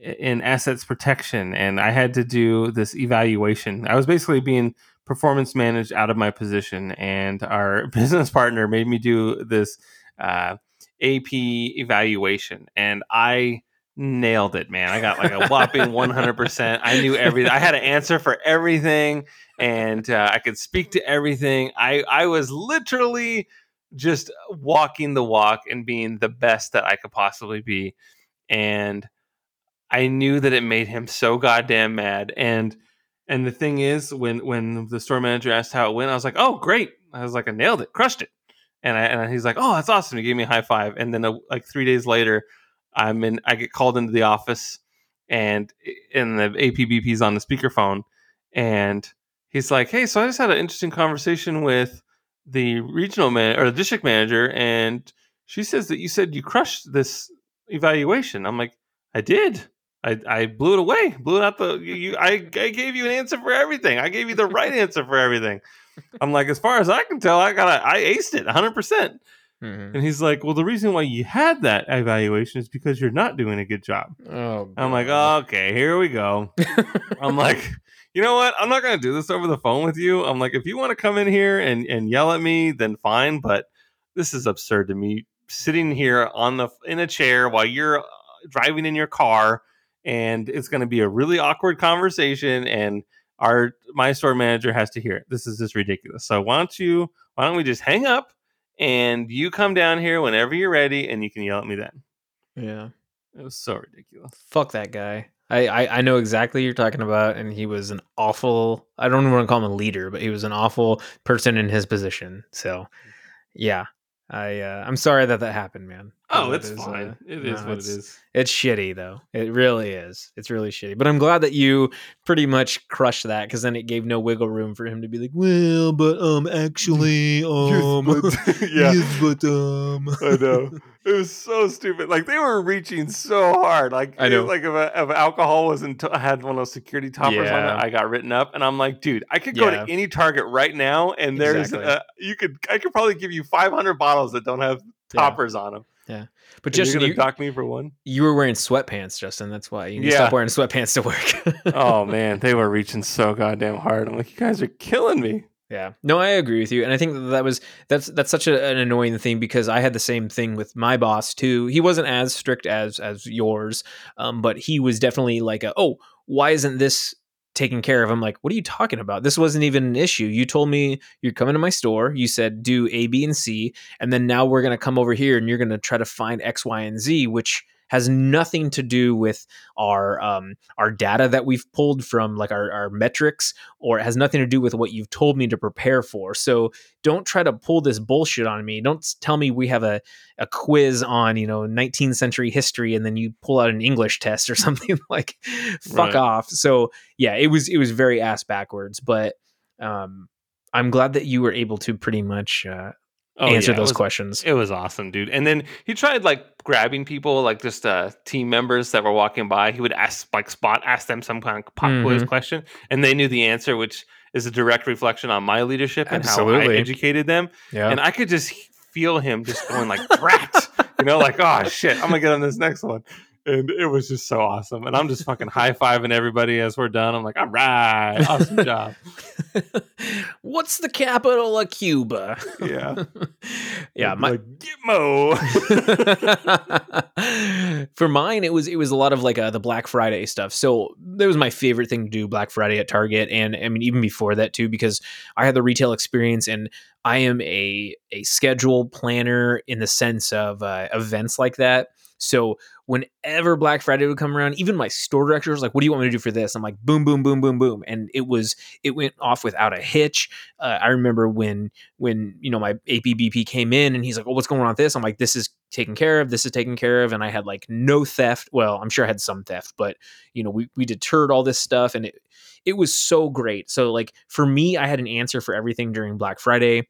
in assets protection, and I had to do this evaluation. I was basically being performance managed out of my position, and our [LAUGHS] business partner made me do this uh, AP evaluation, and I nailed it, man. I got like a whopping [LAUGHS] 100%. I knew everything. I had an answer for everything and uh, I could speak to everything. I I was literally just walking the walk and being the best that I could possibly be. And I knew that it made him so goddamn mad. And and the thing is, when when the store manager asked how it went, I was like, "Oh, great!" I was like, "I nailed it, crushed it." And I and he's like, "Oh, that's awesome!" He gave me a high five. And then uh like three days later, I'm in. I get called into the office, and and the APBP's on the speakerphone, and he's like, "Hey, so I just had an interesting conversation with the regional man or the district manager, and she says that you said you crushed this evaluation." I'm like, "I did. I, I blew it away, blew it out the. You, I, I gave you an answer for everything. I gave you the right answer for everything." I'm like, as far as I can tell, I got I aced it 100. percent Mhm. And he's like, "Well, the reason why you had that evaluation is because you're not doing a good job." Oh, I'm like, God. "Okay, here we go." [LAUGHS] I'm like, you know what? I'm not going to do this over the phone with you. I'm like, if you want to come in here and, and yell at me, then fine. But this is absurd to me. Sitting here on the in a chair while you're uh, driving in your car, and it's going to be a really awkward conversation, and our my store manager has to hear it. This is just ridiculous. So why don't you? Why don't we just hang up and you come down here whenever you're ready, and you can yell at me then. yeah. It was so ridiculous. Fuck that guy. I, I, I know exactly what you're talking about, and he was an awful. I don't want to call him a leader, but he was an awful person in his position. So, yeah, I uh, I'm sorry that that happened, man. Oh, It it's is, fine. uh, it no, what it's- It's shitty though. It really is. It's really shitty. But I'm glad that you pretty much crushed that because then it gave no wiggle room for him to be like, well, but um, actually, [LAUGHS] um, [LAUGHS] [LAUGHS] yeah. yes, but um, I know. It was so stupid. Like they were reaching so hard. Like I know. Like if, a, if alcohol wasn't t- had one of those security toppers on it, I got written up, and I'm like, dude, I could go Yeah. to any Target right now, and there's Exactly. uh, you could I could probably give you 500 bottles that don't have Yeah. toppers on them. Yeah, but And you're Justin, you, dock me for one? you were wearing sweatpants, Justin. That's why you need to Yeah. stop wearing sweatpants to work. [LAUGHS] oh man, they were reaching so goddamn hard. I'm like, you guys are killing me. Yeah. No, I agree with you, and I think that, that was that's that's such a, an annoying thing because I had the same thing with my boss too. He wasn't as strict as as yours, um, but he was definitely like, a, "Oh, why isn't this taken care of?" I'm like, "What are you talking about? This wasn't even an issue. You told me you're coming to my store. You said do A, B, and C, and then now we're gonna come over here and you're gonna try to find X, Y, and Z, which." Has nothing to do with our um, our data that we've pulled from like our, our metrics or it has nothing to do with what you've told me to prepare for. So don't try to pull this bullshit on me. Don't tell me we have a, a quiz on, you know, 19th century history and then you pull out an English test or [LAUGHS] something like fuck Right. off. So yeah, it was it was very ass backwards, but um I'm glad that you were able to pretty much uh, Oh, answer yeah, it those was- questions. It was awesome, dude. And then he tried like grabbing people, like just uh, team members that were walking by. He would ask, like, spot ask them some kind of pop quiz Mhm. question, and they knew the answer, which is a direct reflection on my leadership and how I educated them. yeah. And I could just feel him just going like, "Brat," you know, like, "Oh shit, I'm gonna get on this next one." And it was just so awesome. And I'm just fucking high fiving everybody as we're done. I'm like, all right, awesome job. [LAUGHS] What's the capital of Cuba? Yeah, [LAUGHS] yeah, my like, Gitmo. [LAUGHS] for mine it was it was a lot of like uh, the black friday stuff so that was my favorite thing to do black friday at target and i mean even before that too because i had the retail experience and i am a a schedule planner in the sense of uh, events like that so whenever black friday would come around even my store director was like what do you want me to do for this i'm like boom boom boom boom boom and it was it went off without a hitch uh, i remember when when you know my APBP came in and he's like, "Oh, what's going on with this?" I'm like, "This is taken care of. This is taken care of." And I had like no theft. Well, I'm sure I had some theft, but you know, we we deterred all this stuff, and it it was so great. So like for me, I had an answer for everything during Black Friday.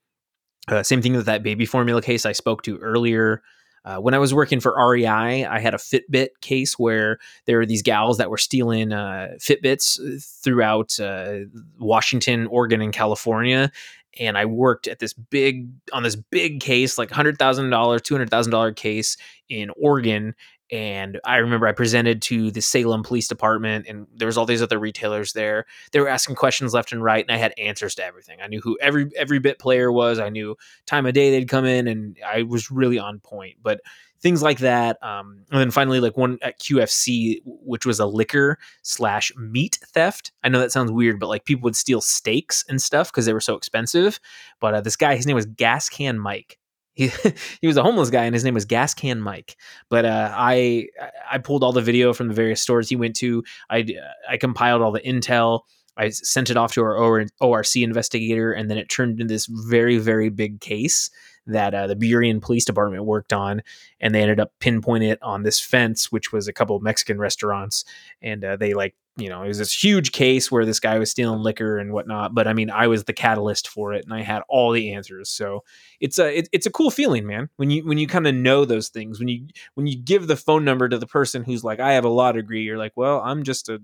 Uh, same thing with that baby formula case I spoke to earlier. Uh, when I was working for REI, I had a Fitbit case where there were these gals that were stealing uh, Fitbits throughout uh, Washington, Oregon, and California. And I worked at this big on this big case, like hundred thousand dollars, two hundred thousand dollar case in Oregon. And I remember I presented to the Salem Police Department, and there was all these other retailers there. They were asking questions left and right, and I had answers to everything. I knew who every every bit player was. I knew time of day they'd come in, and I was really on point. But things like that, um, and then finally, like one at QFC, which was a liquor slash meat theft. I know that sounds weird, but like people would steal steaks and stuff because they were so expensive. But uh, this guy, his name was Gas Can Mike. He, [LAUGHS] he was a homeless guy and his name was Gas Can Mike. But uh, I I pulled all the video from the various stores he went to. I I compiled all the intel. I sent it off to our ORC investigator, and then it turned into this very very big case that uh, the Burien Police Department worked on, and they ended up pinpointing it on this fence, which was a couple of Mexican restaurants, and uh, they like you know it was this huge case where this guy was stealing liquor and whatnot. But I mean, I was the catalyst for it, and I had all the answers. So it's a it, it's a cool feeling, man. When you when you kind of know those things, when you when you give the phone number to the person who's like, I have a law degree, you're like, well, I'm just a,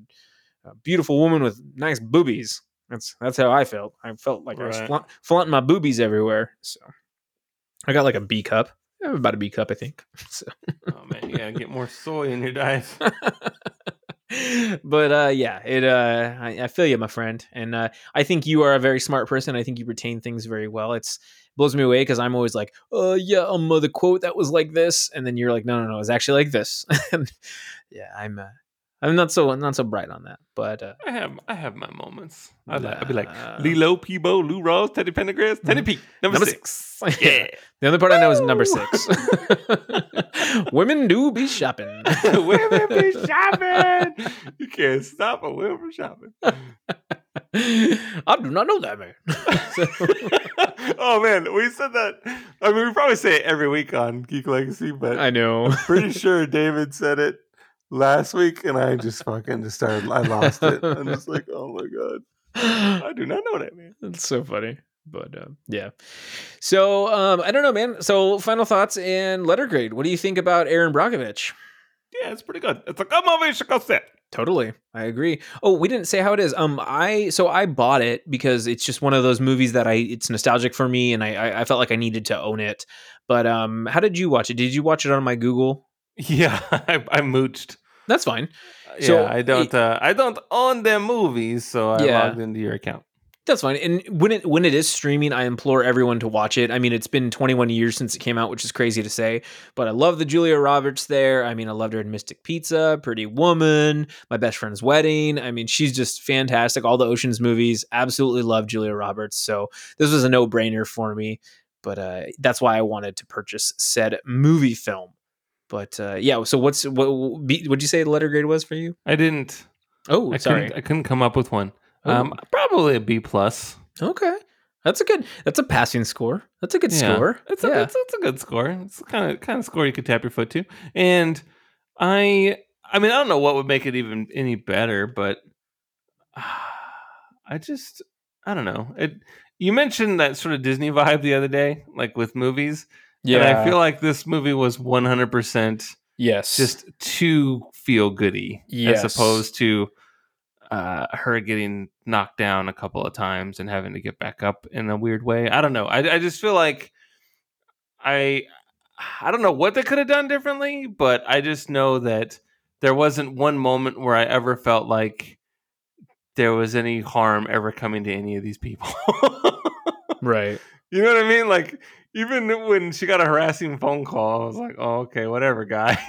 a beautiful woman with nice boobies. That's that's how I felt. I felt like I was flaunt, flaunting my boobies everywhere. So I got like a B cup. I have about a B cup, I think. [LAUGHS] So. oh man, you gotta get more soy in your diet. [LAUGHS] [LAUGHS] but uh, yeah, it. Uh, I, I feel you, my friend, and uh, I think you are a very smart person. I think you retain things very well. It's blows me away because I'm always like, "Uh, yeah, um, uh, the quote that was like this," and then you're like, "No, no, no, it's actually like this." [LAUGHS] yeah, I'm. I'm not so not so bright on that, but uh, I have I have my moments. I like, I'd be like Lilo, Peebo, Lou Ross, Teddy Pendergrass, Teddy Mhm. P, number, number six. six. [LAUGHS] Yeah. the other part I know is number six. [LAUGHS] Women do be shopping. [LAUGHS] women be shopping. You can't stop a woman from shopping. I do not know that man. So- oh man, we said that. I mean, we probably say it every week on Geek Legacy, but I know. pretty sure David said it last week, and I just fucking just started. I lost it. I'm just like, [LAUGHS] oh my god, I do not know that man. That's so funny. But uh, yeah. So um, I don't know, man. So final thoughts and letter grade. What do you think about Erin Brockovich? Yeah, it's pretty good. It's a good movie. You should go see it. Totally. I agree. Oh, we didn't say how it is. Um, I so I bought it because it's just one of those movies that I it's nostalgic for me, and I I, I felt like I needed to own it. But um, how did you watch it? Did you watch it on my Google? Yeah, [LAUGHS] I, I mooched. That's fine. Yeah, So, I don't. uh, I don't own their movies, so I Yeah. logged into your account. That's fine. And when it when it is streaming, I implore everyone to watch it. I mean, it's been 21 years since it came out, which is crazy to say, but I love the Julia Roberts there. I mean, I loved her in Mystic Pizza, Pretty Woman, My Best Friend's Wedding. I mean, she's just fantastic. All the Ocean's movies, absolutely love Julia Roberts. So this was a no brainer for me. But uh, that's why I wanted to purchase said movie film. But uh, yeah, so what's what would you say the letter grade was for you? I didn't. Oh, I sorry. couldn't. I couldn't come up with one. Oh. Um, probably a B plus. Okay. That's a good that's a passing score. That's a good Yeah. score. It's a, yeah. it's, it's a good score. It's the kind of kind of score you could tap your foot to. And I, I mean, I don't know what would make it even any better, but [SIGHS] I just, I don't know. It. You mentioned that sort of Disney vibe the other day, like with movies. And I feel like this movie was one hundred percent yes. just too feel goody Yes. as opposed to uh, her getting knocked down a couple of times and having to get back up in a weird way. I don't know. I, I just feel like I I don't know what they could have done differently, but I just know that there wasn't one moment where I ever felt like there was any harm ever coming to any of these people. [LAUGHS] Right. you know what I mean? Like even when she got a harassing phone call, I was like, "Oh, okay, whatever, guy." [LAUGHS]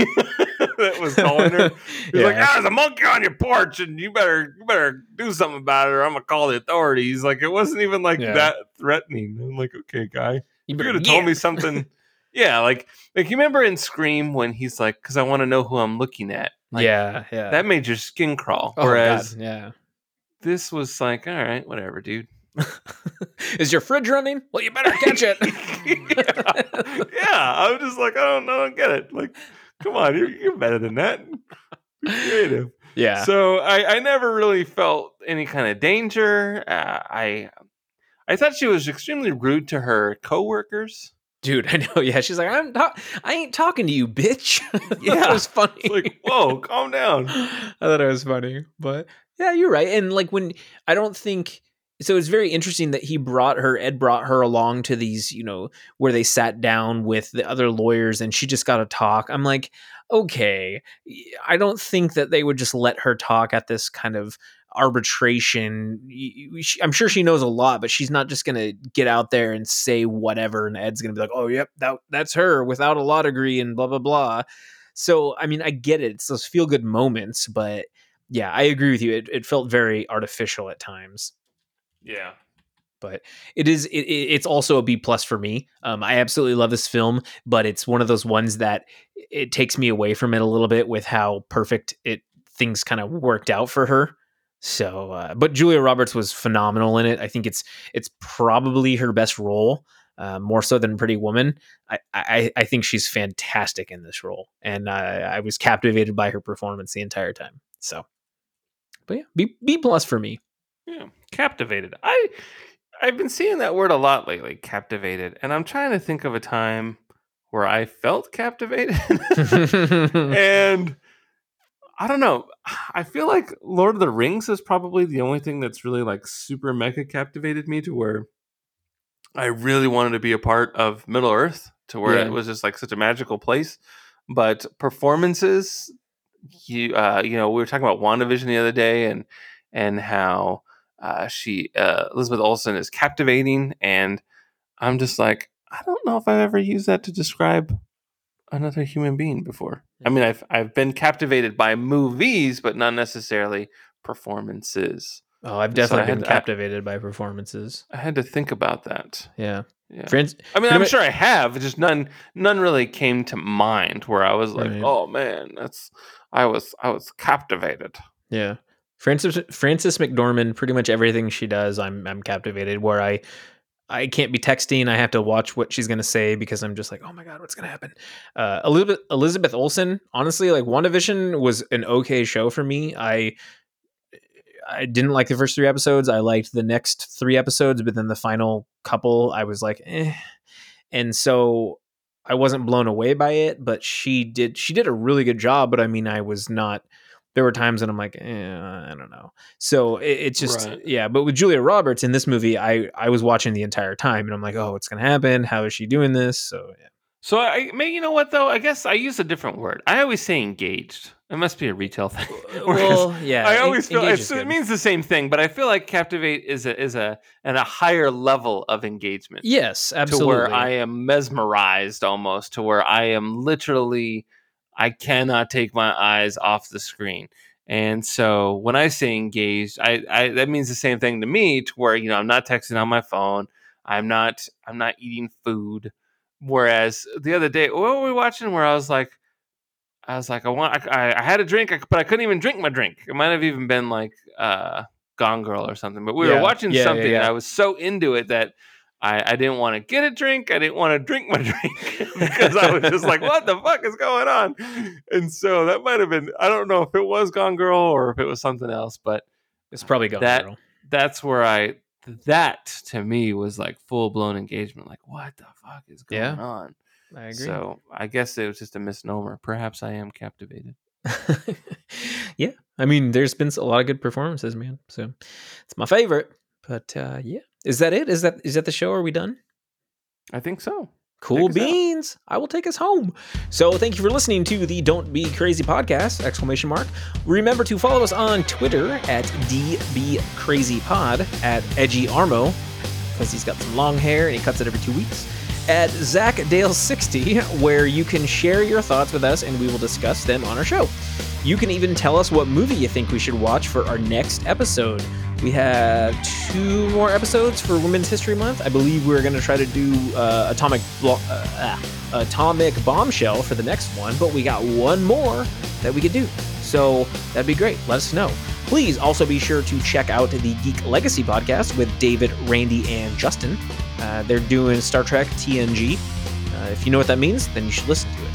that was calling her. He's like, "Ah, there's a monkey on your porch, and you better you better do something about it, or I'm gonna call the authorities." Like it wasn't even like Yeah. that threatening. I'm like, "Okay, guy, you you could have told me something." [LAUGHS] yeah, like like you remember in Scream when he's like, "Because I want to know who I'm looking at." Like, yeah, yeah. that made your skin crawl. Oh, Whereas God, yeah. this was like, all right, whatever, dude. [LAUGHS] Is your fridge running? Well, you better catch it. [LAUGHS] yeah. yeah, I was just like, I don't, I don't get it. Like, come on, you're, you're better than that. Be creative. yeah. So I, I never really felt any kind of danger. Uh, I, I thought she was extremely rude to her coworkers. Dude, [LAUGHS] I know. Yeah, she's like, I'm not. I ain't talking to you, bitch. Yeah. that was funny. It's like, whoa, calm down. I thought it was funny, but yeah, you're right. And like when I don't think so, it's very interesting that he brought her. Ed brought her along to these, you know, where they sat down with the other lawyers, and she just got to talk. I'm like, okay, I don't think that they would just let her talk at this kind of arbitration. I'm sure she knows a lot, but she's not just gonna get out there and say whatever, and Ed's gonna be like, oh, yep, that that's her without a law degree and blah blah blah. So I mean, I get it. It's those feel good moments, but yeah, I agree with you. It, it felt very artificial at times, Yeah. but it is. It, it- it's also a B plus for me. Um, I absolutely love this film, but it's one of those ones that it takes me away from it a little bit with how perfect it things kind of worked out for her. So, uh, but Julia Roberts was phenomenal in it. I think it's it's probably her best role, uh, more so than Pretty Woman. I, I I think she's fantastic in this role, and I, I was captivated by her performance the entire time. So, but yeah, B B plus for me. Yeah. Captivated. I, I've been seeing that word a lot lately, captivated. And I'm trying to think of a time where I felt captivated. [LAUGHS] [LAUGHS] and I don't know. I feel like Lord of the Rings is probably the only thing that's really like super mega captivated me to where I really wanted to be a part of Middle Earth to where Yeah. it was just like such a magical place. But performances, you uh, you know, we were talking about WandaVision the other day and and how uh, she uh, Elizabeth Olsen is captivating, and I'm just like, I don't know if I've ever used that to describe another human being before. I mean, I've I've been captivated by movies, but not necessarily performances. Oh, I've definitely had been to- I- captivated by performances. I had to think about that. Yeah, Yeah. I mean, I'm sure I have. Just none, none really came to mind where I was like, Right. "Oh man, that's." I was, I was captivated. Yeah. Frances Frances McDormand, pretty much everything she does, I'm I'm captivated. Where I I can't be texting, I have to watch what she's gonna say because I'm just like, oh my god, what's gonna happen? Uh, Elizabeth Elizabeth Olsen, honestly, like WandaVision was an okay show for me. I I didn't like the first three episodes. I liked the next three episodes, but then the final couple, I was like, eh. And so I wasn't blown away by it, but she did she did a really good job. But I mean, I was not. There were times that I'm like, eh, I don't know. So it, it's just Right. yeah. But with Julia Roberts in this movie, I I was watching the entire time, and I'm like, oh, what's gonna happen? How is she doing this? So yeah. So I, may you know what though? I guess I use a different word. I always say engaged. It must be a retail thing. [LAUGHS] Well, yeah. I en- always feel engage it's, it means the same thing, but I feel like captivate is a is a at a higher level of engagement. yes, absolutely. To where I am mesmerized almost, to where I am literally, I cannot take my eyes off the screen. And so when I say engaged, I, I that means the same thing to me, to where you know I'm not texting on my phone, I'm not I'm not eating food. Whereas the other day, what were we watching? Where I was like, I was like, I want, I, I had a drink, but I couldn't even drink my drink. It might have even been like uh, Gone Girl or something. But we Yeah, were watching yeah, something, and yeah. I was so into it that I, I didn't want to get a drink. I didn't want to drink my [LAUGHS] drink because I was just like, [LAUGHS] what the fuck is going on? And so that might have been, I don't know if it was Gone Girl or if it was something else, but it's probably going that- girl. that's where I, that to me was like full blown engagement. Like, what the fuck is going Yeah, on? I agree. So I guess it was just a misnomer. Perhaps I am captivated. [LAUGHS] yeah, I mean, there's been a lot of good performances, man. So it's my favorite. But uh, yeah, is that it? Is that is that the show? Are we done? I think so. Cool out. beans. I will take us home. So thank you for listening to the Don't Be Crazy podcast! Exclamation mark. Remember to follow us on Twitter at DBCrazyPod at Edgy Armo because he's got some long hair and he cuts it every two weeks. At Zach ZachDale60, where you can share your thoughts with us and we will discuss them on our show. You can even tell us what movie you think we should watch for our next episode. We have two more episodes for Women's History Month. I believe we're going to try to do uh, Atomic Blo- uh, ah, Atomic Bombshell for the next one, but we got one more that we could do. So that'd be great. Let us know. Please also be sure to check out the Geek Legacy podcast with David, Randy, and Justin. Uh, they're doing Star Trek TNG. Uh, if you know what that means, then you should listen to it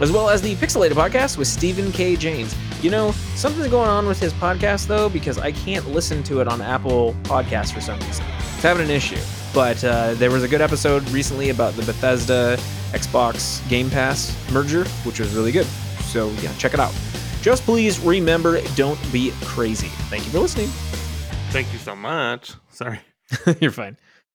as well as the Pixelated podcast with Stephen K. James. You know, something's going on with his podcast though, because I can't listen to it on Apple Podcasts for some reason. It's having an issue. But uh, there was a good episode recently about the Bethesda Xbox Game Pass merger, which was really good. So yeah, check it out. Just please remember, don't be crazy. Thank you for listening. Thank you so much. Sorry. [LAUGHS] You're fine.